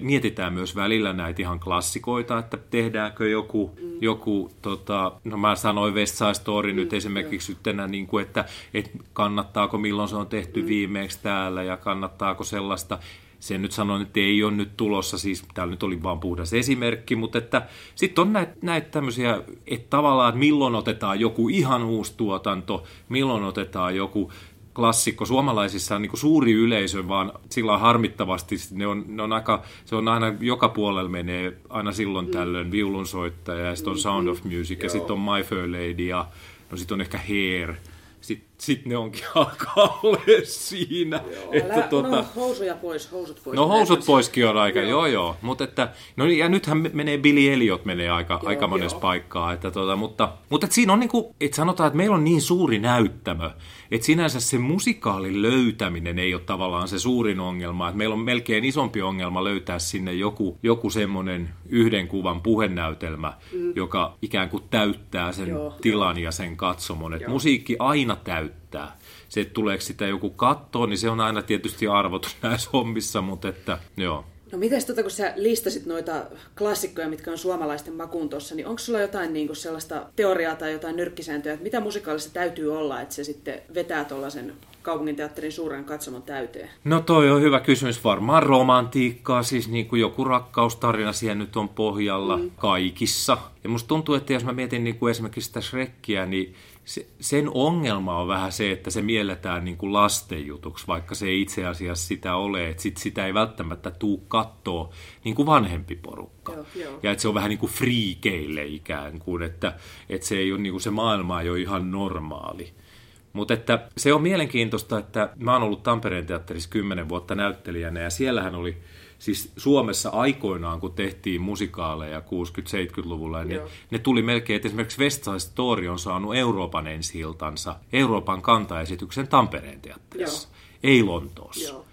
mietitään myös välillä näitä ihan klassikoita, että tehdäänkö joku, mm. joku tota, no mä sanoin West Side Story mm, nyt esimerkiksi yhtenä, niin kuin, että, että kannattaako milloin se on tehty mm. viimeksi täällä ja kannattaako sellaista, sen nyt sanon, että ei ole nyt tulossa, siis täällä nyt oli vaan puhdas esimerkki, mutta että sitten on näitä näit tämmöisiä, että tavallaan, että milloin otetaan joku ihan uusi tuotanto, milloin otetaan joku klassikko. Suomalaisissa on niin kuin suuri yleisö, vaan sillä harmittavasti ne on, ne on aika, se on aina joka puolella menee aina silloin mm. tällöin viulunsoittaja ja sitten on Sound of Music ja sitten on My Fair Lady ja no sitten on ehkä Hair sitten sit ne onkin alkaa olla siinä. Joo, että älä, tuota, no, housuja pois, housut pois. No housut poiskin on aika, joo joo. joo. Mutta että, no ja nythän menee Billy Elliot menee aika, joo, aika monessa paikkaa. Että tuota, mutta mutta että siinä on niin kuin, että sanotaan, että meillä on niin suuri näyttämö, että sinänsä se musikaalin löytäminen ei ole tavallaan se suurin ongelma. Että meillä on melkein isompi ongelma löytää sinne joku, joku semmoinen yhden kuvan puhenäytelmä, mm. joka ikään kuin täyttää sen joo, tilan joo. ja sen katsomon. Että musiikki aina täyttää. Se, että tuleeko sitä joku kattoon, niin se on aina tietysti arvotus näissä hommissa, mutta että joo. No mites tota, kun sä listasit noita klassikkoja, mitkä on suomalaisten makuun tuossa, niin onko sulla jotain niin sellaista teoriaa tai jotain nyrkkisääntöä, että mitä musikaalissa täytyy olla, että se sitten vetää tuollaisen kaupunginteatterin suuren katsomon täyteen? No toi on hyvä kysymys. Varmaan romantiikkaa, siis niin kuin joku rakkaustarina siellä nyt on pohjalla mm. kaikissa. Ja musta tuntuu, että jos mä mietin niin kuin esimerkiksi sitä Shrekkiä, niin se, sen ongelma on vähän se, että se mielletään niin kuin lastenjutuksi, vaikka se ei itse asiassa sitä ole. Että sit sitä ei välttämättä tuu kattoa niin kuin vanhempi porukka. Joo, joo. Ja että se on vähän niin kuin friikeille ikään kuin, että, että se, ei ole, niin kuin se maailma ei ole ihan normaali. Mutta että se on mielenkiintoista, että mä oon ollut Tampereen teatterissa kymmenen vuotta näyttelijänä ja siellähän oli siis Suomessa aikoinaan, kun tehtiin musikaaleja 60-70-luvulla, niin Joo. ne tuli melkein, että esimerkiksi West Side Story on saanut Euroopan ensi Euroopan kantaesityksen Tampereen teatterissa, Joo. ei Lontoossa. Joo.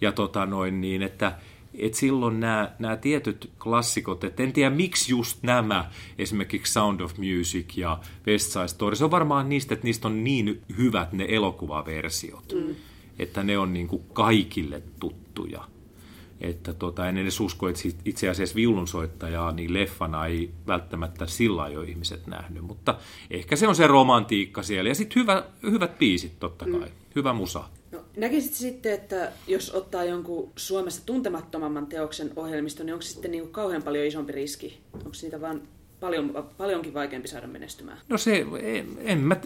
Ja tota noin niin, että et silloin nämä, nämä tietyt klassikot, että en tiedä miksi just nämä, esimerkiksi Sound of Music ja West Side Story, se on varmaan niistä, että niistä on niin hyvät ne elokuvaversiot, mm. että ne on niin kuin kaikille tuttuja. Että tota, en edes usko, että itse asiassa viulunsoittajaa niin leffana ei välttämättä sillä ole ihmiset nähnyt, mutta ehkä se on se romantiikka siellä. Ja sitten hyvä, hyvät biisit totta kai, mm. hyvä musa. No, näkisit sitten, että jos ottaa jonkun Suomessa tuntemattomamman teoksen ohjelmisto, niin onko se sitten niin kuin kauhean paljon isompi riski? Onko siitä vaan paljon, paljonkin vaikeampi saada menestymään? No se, en, en mä,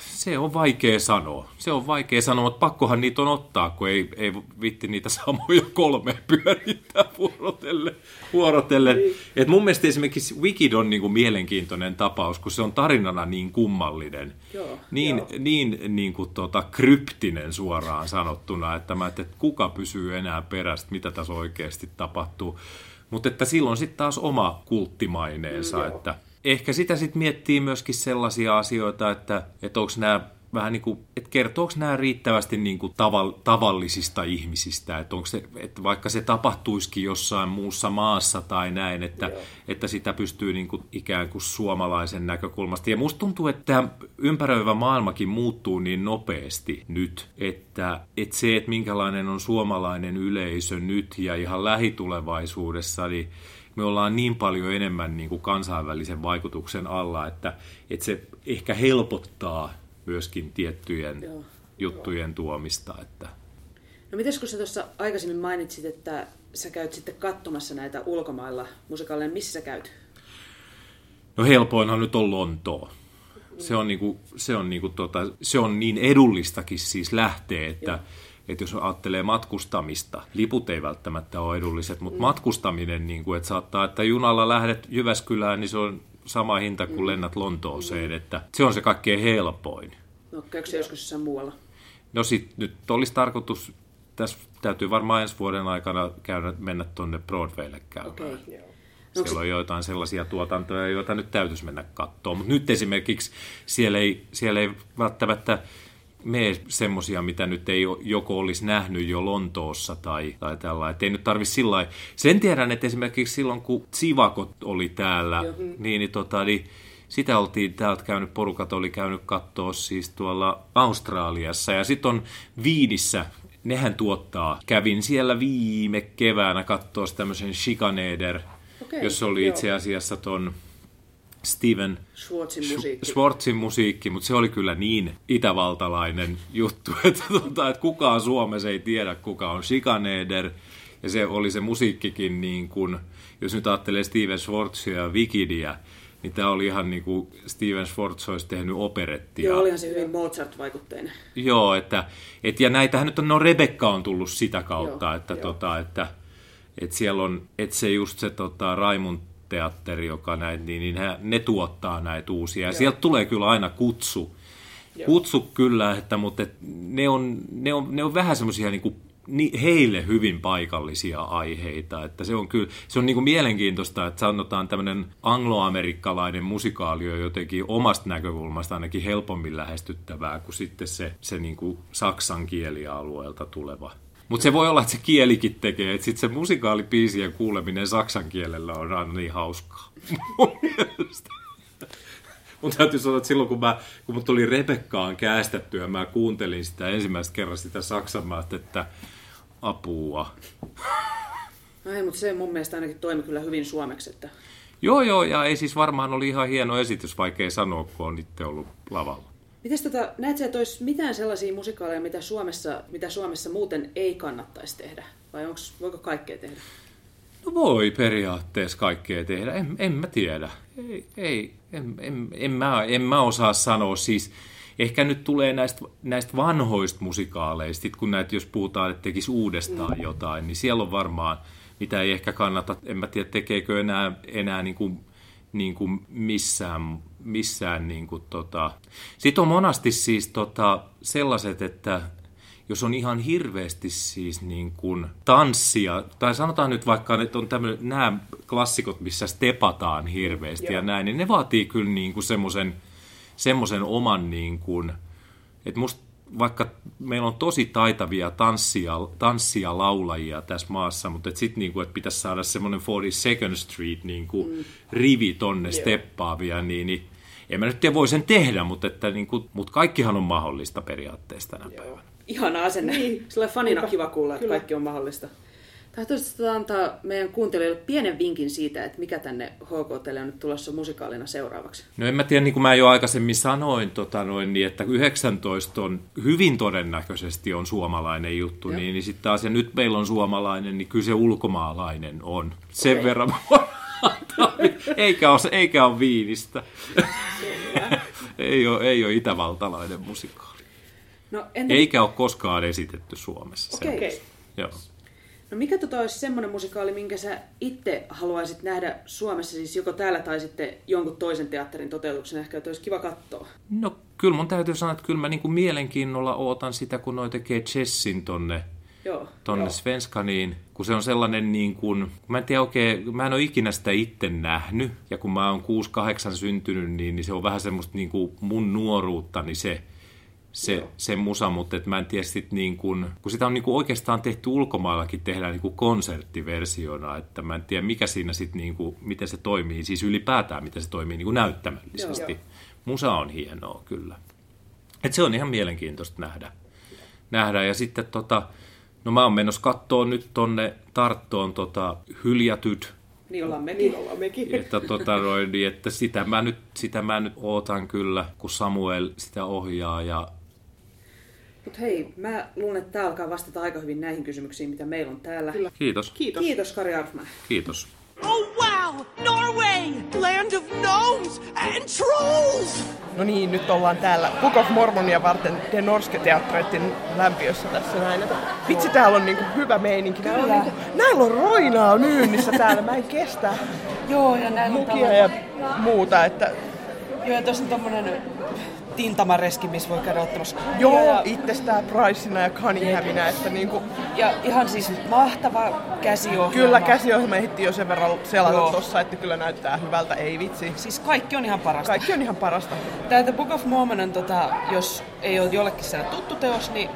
se on vaikea sanoa. Se on vaikea sanoa, mutta pakkohan niitä on ottaa, kun ei, ei vitti niitä samoja kolme pyörittää vuorotelle. vuorotelle. Niin. Et mun mielestä esimerkiksi Wikid on niin kuin mielenkiintoinen tapaus, kun se on tarinana niin kummallinen. Joo, niin joo. niin, niin kuin tota, kryptinen suoraan sanottuna, että mä että kuka pysyy enää perästä, mitä tässä oikeasti tapahtuu. Mutta että silloin sitten taas oma kulttimaineensa, mm, että ehkä sitä sitten miettii myöskin sellaisia asioita, että, että onko nämä vähän niin kuin, että kertooko nämä riittävästi niin kuin taval, tavallisista ihmisistä, että, onko se, että vaikka se tapahtuisikin jossain muussa maassa tai näin, että, että sitä pystyy niin kuin ikään kuin suomalaisen näkökulmasta. Ja musta tuntuu, että tämä ympäröivä maailmakin muuttuu niin nopeasti nyt, että, että se, että minkälainen on suomalainen yleisö nyt ja ihan lähitulevaisuudessa, niin me ollaan niin paljon enemmän niin kuin kansainvälisen vaikutuksen alla, että, että se ehkä helpottaa myöskin tiettyjen Joo. juttujen tuomista. Että... No mites kun sä tuossa aikaisemmin mainitsit, että sä käyt sitten katsomassa näitä ulkomailla musikaaleja, missä sä käyt? No helpoinhan nyt on Lontoo. Se on, niinku, se, on niinku tota, se on niin edullistakin siis lähtee, että, että jos ajattelee matkustamista, liput ei välttämättä ole edulliset, mutta mm. matkustaminen, niin kuin, että saattaa, että junalla lähdet Jyväskylään, niin se on sama hinta kuin mm. lennät Lontooseen, että se on se kaikkein helpoin. No käykö se joskus jossain muualla? No sit nyt olisi tarkoitus, tässä täytyy varmaan ensi vuoden aikana käydä, mennä tuonne Broadwaylle käymään. Okay. Siellä on joitain sellaisia tuotantoja, joita nyt täytyisi mennä katsomaan. Mutta nyt esimerkiksi siellä ei, siellä ei välttämättä mene semmoisia, mitä nyt ei joko olisi nähnyt jo Lontoossa tai, tai tällä. Että ei nyt tarvitse sillä Sen tiedän, että esimerkiksi silloin, kun Sivakot oli täällä, niin, niin, tota, niin sitä oltiin täältä käynyt, porukat oli käynyt katsoa siis tuolla Australiassa. Ja sitten on Viinissä, nehän tuottaa. Kävin siellä viime keväänä katsoa tämmöisen Chicaneder, okay, jossa oli joo. itse asiassa ton Steven Schwartzin musiikki. Schwartzin musiikki, mutta se oli kyllä niin itävaltalainen juttu, että, tuota, että kukaan Suomessa ei tiedä, kuka on Chicaneder. Ja se oli se musiikkikin niin kuin, jos nyt ajattelee Steven Schwartzia ja Wikidia, niin tämä oli ihan niin kuin Steven Schwartz olisi tehnyt operettia. Joo, olihan se hyvin Mozart-vaikutteinen. Joo, että, et, ja näitähän nyt on, no Rebecca on tullut sitä kautta, Joo, että, joo. tota, että, että siellä on, että se just se tota, Raimund teatteri, joka näitä, niin, niin he, ne tuottaa näitä uusia. Ja sieltä tulee kyllä aina kutsu. Kutsu kyllä, että, mutta et ne, on, ne, on, ne on vähän semmoisia niin ni, heille hyvin paikallisia aiheita. Että se on kyllä, se on niin kuin mielenkiintoista, että sanotaan tämmöinen angloamerikkalainen musikaali on jotenkin omasta näkökulmasta ainakin helpommin lähestyttävää kuin sitten se, se niin kuin saksan kielialueelta tuleva. Mutta se voi olla, että se kielikin tekee, että sitten se musikaalipiisien kuuleminen saksan kielellä on aina niin hauskaa. Mun täytyy sanoa, että silloin kun, mä, kun mut tuli Rebekkaan käästettyä, mä kuuntelin sitä ensimmäistä kerran sitä saksan, mä että apua. No ei, mutta se mun mielestä ainakin toimi kyllä hyvin suomeksi. Että... Joo, joo, ja ei siis varmaan oli ihan hieno esitys, vaikkei sanoa, kun on itse ollut lavalla. Mites tota, näet sä, että olisi mitään sellaisia musikaaleja, mitä Suomessa, mitä Suomessa muuten ei kannattaisi tehdä? Vai onks, voiko kaikkea tehdä? No voi periaatteessa kaikkea tehdä, en, en mä tiedä. Ei, ei en, en, en, mä, en mä osaa sanoa. Siis ehkä nyt tulee näistä, näistä vanhoista musikaaleista, sit kun näitä, jos puhutaan, että tekisi uudestaan mm. jotain, niin siellä on varmaan, mitä ei ehkä kannata, en mä tiedä, tekeekö enää, enää niin kuin, niin kuin missään, missään niin kuin tota. Sitten on monasti siis tota, sellaiset, että jos on ihan hirveästi siis niin kuin tanssia, tai sanotaan nyt vaikka, että on tämmöinen, nämä klassikot, missä stepataan hirveästi Joo. ja näin, niin ne vaatii kyllä niin kuin semmoisen, semmoisen oman niin kuin, että musta vaikka meillä on tosi taitavia tanssia, tanssia laulajia tässä maassa, mutta sitten niinku, että pitäisi saada semmoinen 42nd Street niinku, mm. rivi tonne steppaavia, niin, niin en mä nyt tiedä, voi sen tehdä, mutta, että, niinku, mutta kaikkihan on mahdollista periaatteessa tänä Joo. päivänä. Ihana asenne. Niin. Sillä fanina kiva kuulla, että kaikki on mahdollista. Tahtoisitko antaa meidän kuuntelijoille pienen vinkin siitä, että mikä tänne HKTlle on nyt tulossa musikaalina seuraavaksi? No en mä tiedä, niin kuin mä jo aikaisemmin sanoin, tota noin, niin että 19 on hyvin todennäköisesti on suomalainen juttu, niin, niin sitten taas, ja nyt meillä on suomalainen, niin kyllä se ulkomaalainen on. Sen okay. verran eikä ole, eikä ole viinistä. ei, ole, ei ole itävaltalainen musikaali. No, entä... Eikä ole koskaan esitetty Suomessa. Okei. Okay. Joo. No mikä tota olisi semmoinen musikaali, minkä sä itse haluaisit nähdä Suomessa, siis joko täällä tai sitten jonkun toisen teatterin toteutuksen, ehkä että olisi kiva katsoa? No kyllä mun täytyy sanoa, että kyllä mä niin kuin mielenkiinnolla ootan sitä, kun noi tekee Chessin tonne, Joo, tonne joo. Svenskaniin, kun se on sellainen niin kuin, mä en tiedä oikein, mä en ole ikinä sitä itse nähnyt, ja kun mä oon 6-8 syntynyt, niin, niin se on vähän semmoista niin kuin mun nuoruuttani se, se, se musa, mutta et mä en tiedä sit niin kun, kun sitä on niin kun oikeastaan tehty ulkomaillakin, tehdään niin konserttiversiona, että mä en tiedä mikä siinä sitten niin kun, miten se toimii, siis ylipäätään miten se toimii niin kun näyttämällisesti. Joo. Musa on hienoa kyllä. Et se on ihan mielenkiintoista nähdä. nähdä. Ja sitten tota, no mä oon menossa kattoo nyt tonne Tarttoon tota, hyljätyt Niin ollaan mekin. Niin ollaan mekin. että, tota, noin, niin, että sitä, mä nyt, sitä mä nyt ootan kyllä, kun Samuel sitä ohjaa ja Mutta hei, mä luulen, että tämä alkaa vastata aika hyvin näihin kysymyksiin, mitä meillä on täällä. Kyllä. kiitos. Kiitos. Kiitos Kari Arfman. Kiitos. Oh wow! Norway! Land of gnomes and trolls! No niin, nyt ollaan täällä Book of Mormonia varten The Norske Teatretin lämpiössä tässä näin. Vitsi, täällä on niinku hyvä meininki. Näillä on, niinku, näillä on roinaa myynnissä täällä, mä en kestä Joo, ja näin on mukia ja muuta. Että, Joo, ja tuossa on tommonen tintamareski, missä voi käydä ottamassa joo, Ja, itsestään Pricena ja Cunninghamina, että niinku, ja ihan siis mahtava käsiohjelma. kyllä käsiohjelma ehti jo sen verran selata Joo. tossa, että kyllä näyttää hyvältä, ei vitsi. Siis kaikki on ihan parasta. Kaikki on ihan parasta. Tää The Book of Mormon on, tota, jos ei ole jollekin siellä tuttu teos, niin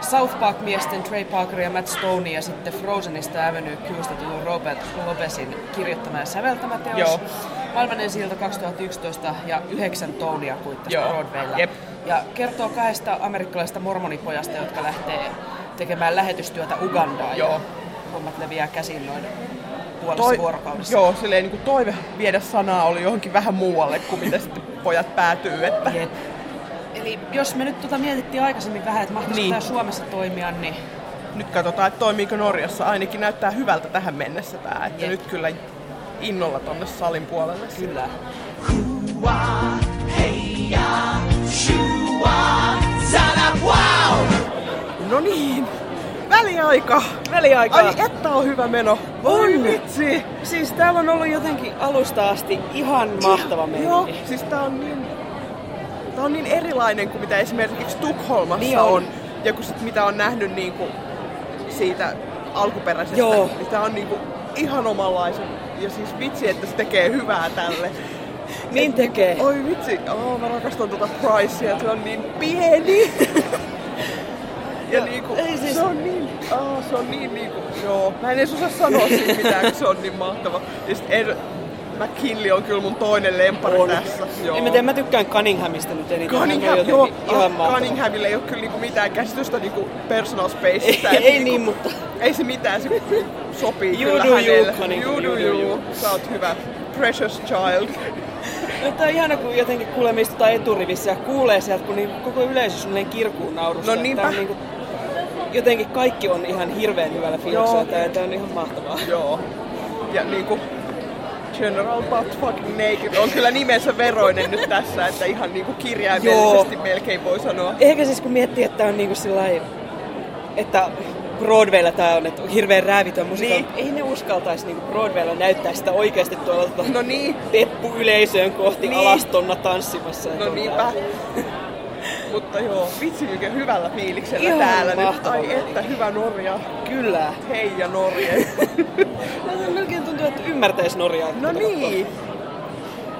South Park-miesten Trey Parker ja Matt Stone ja sitten Frozenista Avenue Qsta tullut Robert Lopesin kirjoittama ja säveltämä teos. Joo. Valmenen siltä 2011 ja yhdeksän tounia kuittasi. Broadwaylla. Jep. Ja kertoo kahdesta amerikkalaisesta mormonipojasta, jotka lähtee tekemään lähetystyötä Ugandaan. Joo. Ja hommat leviää käsiin noin puolessa Toi, vuorokaudessa. joo, silleen niin kuin toive viedä sanaa oli johonkin vähän muualle kuin mitä sitten pojat päätyy. Että. Jep. Eli jos me nyt tota mietittiin aikaisemmin vähän, että mahtaisiko niin. tämä Suomessa toimia, niin Nyt katsotaan, että toimiiko Norjassa. Ainakin näyttää hyvältä tähän mennessä tämä. Että Jep. nyt kyllä innolla tonne salin puolelle. Kyllä. No niin, väliaika. Väliaika. Ai että on hyvä meno. On. vitsi. Siis täällä on ollut jotenkin alusta asti ihan mahtava Joo, meininki. siis tää on niin, tää on niin erilainen kuin mitä esimerkiksi Tukholmassa Niin on. on. Ja kun sit, mitä on nähnyt niinku siitä alkuperäisestä, Joo. niin tää on niinku ihan omanlaisen. Ja siis vitsi, että se tekee hyvää tälle. Niin tekee. Oi vitsi, oh, mä rakastan tuota Pricea, se on niin pieni. ja niinku, ei siis- se on niin, oh, se on niin niinku, joo. Mä en edes osaa sanoa siitä mitään, kun se on niin mahtava. Ja sit Ed McKinley on kyllä mun toinen lempari On. tässä. Joo. En mä tiedä, mä tykkään Cunninghamista nyt eniten. Cunningham, on joo, jotenkin ihan mahtava. Cunninghamille ei ole kyllä niinku mitään käsitystä niinku personal spaceista. Ei- ei niinku- niin, mutta- Ei se mitään, se sopii You kyllä do you, hänelle. You you do you. you. Sä oot hyvä. Precious child. Mutta on ihana, kun jotenkin kuulee mistä eturivissä ja kuulee sieltä, kun niin koko yleisö suunnilleen kirkuun naurusta. No niinpä. On niinku, jotenkin kaikki on ihan hirveän hyvällä fiiliksellä. Joo. Tää on ihan mahtavaa. Joo. Ja niinku General Butt Fucking Naked on kyllä nimensä veroinen nyt tässä, että ihan niinku kirjaimellisesti melkein voi sanoa. Ehkä siis kun miettii, että on niinku sillai, että Broadwaylla tää on, että on hirveän räävitön musiikka. Niin. Ei ne uskaltaisi niinku Broadwaylla näyttää sitä oikeasti tuolla tota, No niin, peppu yleisöön kohti Niin. alastonna tanssimassa. no niinpä. Mutta joo, vitsi mikä hyvällä fiiliksellä Ihan täällä nyt. mahtava Ai meininki. että hyvä Norja. Kyllä. Hei ja Norje. Melkein tuntuu, että ymmärtäisi Norjaa. No niin,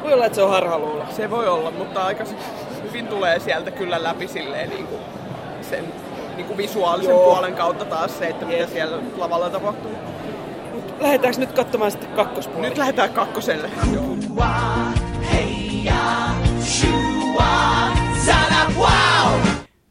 Voi olla, että se on harhaluulo. se voi olla, mutta aika se- hyvin tulee sieltä kyllä läpi silleen niin kuin sen niin kuin visuaalisen Joo. puolen kautta taas se, että mitä siellä lavalla tapahtuu. Lähdetäänkö nyt katsomaan sitten kakkospuolelle? Nyt lähdetään kakkoselle. Joo.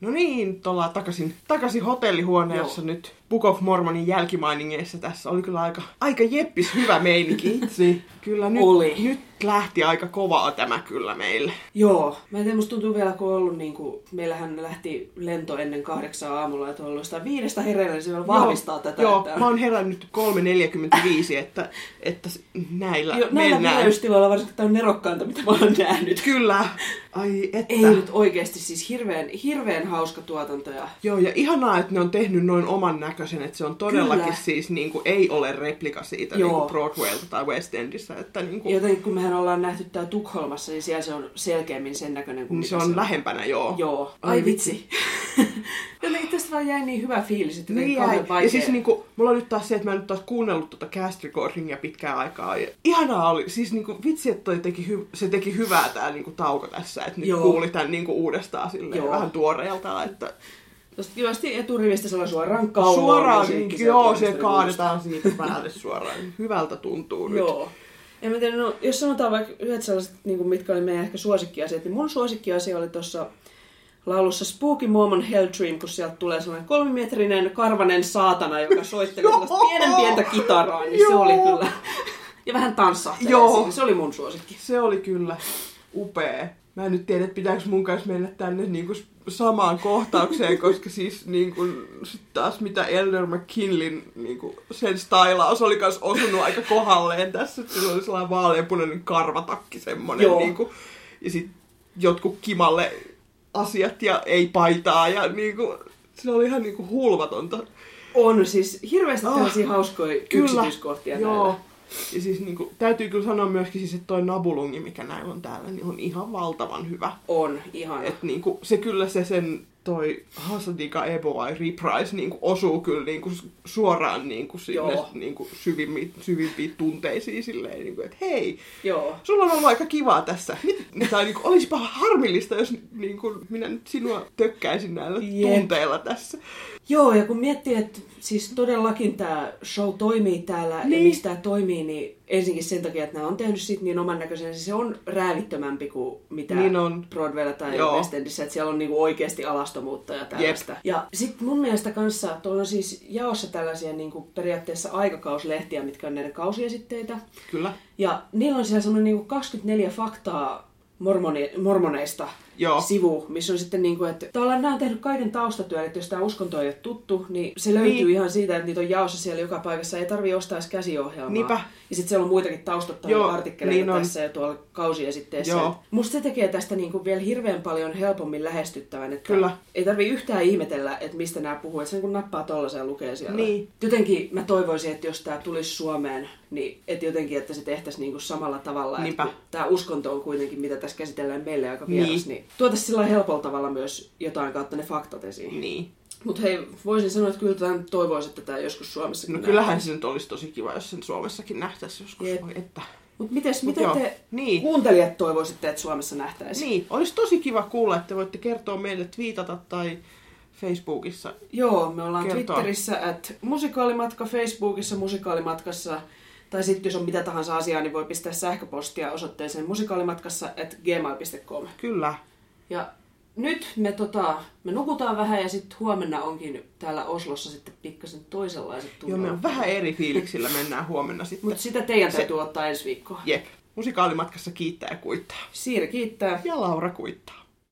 No niin, ollaan takaisin, takaisin hotellihuoneessa nyt Book of Mormonin jälkimainingeissa. Tässä oli kyllä aika, aika jeppis hyvä meininki itse. Kyllä nyt, Oli. nyt lähti aika kovaa tämä kyllä meille. Joo. Mä en tiedä, musta tuntuu vielä, kun on ollut niin kuin, meillähän lähti lento ennen kahdeksaa aamulla, että on ollut sitä viidestä hereillä, niin se vielä vahvistaa joo, tätä. Joo, että... mä oon herännyt 3.45, että, että näillä Jo, näillä mennään. vireystiloilla varsinkin tämä on nerokkainta, mitä mä oon nähnyt. Kyllä. Ai että. Ei nyt oikeasti siis hirveän, hirveän hauska tuotanto. Ja... Joo, ja ihanaa, että ne on tehnyt noin oman näköisen, että se on todellakin Kyllä. siis niin kuin, ei ole replika siitä Joo. niin kuin Broadwaylta tai West Endissä, että niin kuin, Jotenkin kun mehän ollaan nähty tää Tukholmassa, niin siellä se on selkeämmin sen näköinen kuin niin se mitä on lähempänä, joo. Joo. Ai Ai vitsi. Jotenkin tästä vaan jäi niin hyvä fiilis, että Niin niin jäi. vaikea. Ja siis niinku, mulla on nyt taas se, että mä en nyt taas kuunnellut tuota cast recordingia pitkään aikaa. Ja ihanaa oli, siis niinku, vitsi, että toi teki hy- se teki hyvää tää niinku tauko tässä, että nyt Joo. kuuli tän niinku uudestaan silleen Joo. vähän tuoreelta, että Tästä kivasti eturivistä sellainen suoraan kaulaan. suoraan, niin, joo, sieltä se orkesterin kaadetaan siitä päälle suoraan. Hyvältä tuntuu nyt. Joo. En mä tiedä, no, jos sanotaan vaikka yhdet sellaiset, niin kuin mitkä oli meidän ehkä suosikkiasiat, niin mun suosikkiasia oli tuossa laulussa Spooky Mormon Hell Dream, kun sieltä tulee sellainen kolmimetrinen karvanen saatana, joka soittelee sellaista pienen pientä kitaraa, niin se Joo. oli kyllä. Ja vähän tanssahtelee Joo. siinä. Se oli mun suosikki. Se oli kyllä upea. Mä en nyt tiedä, että pitääkö mun kanssa mennä tänne niinku s- samaan kohtaukseen, koska siis niinku, sit taas mitä Elder McKinleyn niinku, sen stylaus oli kans osunut aika kohdalleen tässä. Sillä oli sellainen vaaleanpunainen karvatakki semmonen. Joo. Niinku, ja sit jotkut kimalle asiat ja ei paitaa ja niinku, se oli ihan niinku hulvatonta. On siis hirveästi Ah, tällaisia hauskoja yksityiskohtia Joo. näillä. Ja siis niinku, täytyy kyllä sanoa myöskin siis, että toi nabulungi, mikä näillä on täällä, niin on ihan valtavan hyvä. On, ihan. Et niinku, se kyllä se sen toi Hasadika Eboai Reprise niinku osuu kyllä niinku s- suoraan niinku sinne Joo. niinku syvimpiin, syvimpiin tunteisiin silleen, niinku, että hei, Joo. sulla on ollut aika kivaa tässä. Tai niinku, olisipa harmillista, jos niinku, minä nyt sinua tökkäisin näillä Jep. tunteilla tässä. Joo, ja kun miettii, että siis todellakin tämä show toimii täällä, niin. ja miksi tämä toimii, niin ensinnäkin sen takia, että nämä on tehnyt sit niin oman näköisen, siis se on räävittömämpi kuin mitä Niin on. Broadwaylla tai. West Endissä, että siellä on niinku oikeasti alastomuutta ja tällaista. Ja sitten mun mielestä kanssa, tuolla on siis jaossa tällaisia niinku periaatteessa aikakauslehtiä, mitkä on näiden kausiesitteitä, Kyllä. ja niillä on siellä semmoinen niinku 24 faktaa mormoni, mormoneista. Joo. sivu, missä on sitten niin kuin, että tavallaan nämä on tehnyt kaiken taustatyön, että jos tämä uskonto ei ole tuttu, niin se löytyy Niin. ihan siitä, että niitä on jaossa siellä joka paikassa, ei tarvii ostaa edes käsiohjelmaa. Niinpä. Ja sitten siellä on muitakin taustattavia Joo, artikkeleita niin on. tässä ja tuolla kausiesitteessä. Joo. Musta se tekee tästä niin kuin vielä hirveän paljon helpommin lähestyttävän, että Kyllä. ei tarvii yhtään ihmetellä, että mistä nämä puhuu, että sen kun nappaa tollasen ja lukee siellä. Niin. Jotenkin mä toivoisin, että jos tämä tulisi Suomeen, niin että jotenkin, että se tehtäisiin niin kuin samalla tavalla. Tämä uskonto on kuitenkin, mitä tässä käsitellään meille aika vieras, Niin. niin, niin tuotaisiin sillä helpolla tavalla myös jotain kautta ne faktat esiin. Niin. Mutta hei, voisin sanoa, että kyllä tämän toivoisin, että tämä joskus Suomessakin No kyllähän se nyt olisi tosi kiva, jos sen Suomessakin nähtäisi joskus. Jep. Voi että. Mutta mites, Mut mitä joo, te niin. kuuntelijat toivoisitte, että Suomessa nähtäisiin? Niin, olisi tosi kiva kuulla, että voitte kertoa meille twiitata tai Facebookissa. Joo, me ollaan Kertoo. Twitterissä, että musikaalimatka, Facebookissa musikaalimatkassa, tai sitten jos on mitä tahansa asiaa, niin voi pistää sähköpostia osoitteeseen musikaalimatkassa at gmail.com. Kyllä. Ja nyt me, tota, me nukutaan vähän ja sitten huomenna onkin täällä Oslossa sitten pikkasen toisenlaiset Joo, me on vähän eri fiiliksillä mennään huomenna sitten. Mutta sitä teidän Se- täytyy ottaa ensi viikkoa. Jep. Musikaalimatkassa kiittää ja kuittaa. Siiri kiittää. Ja Laura kuittaa.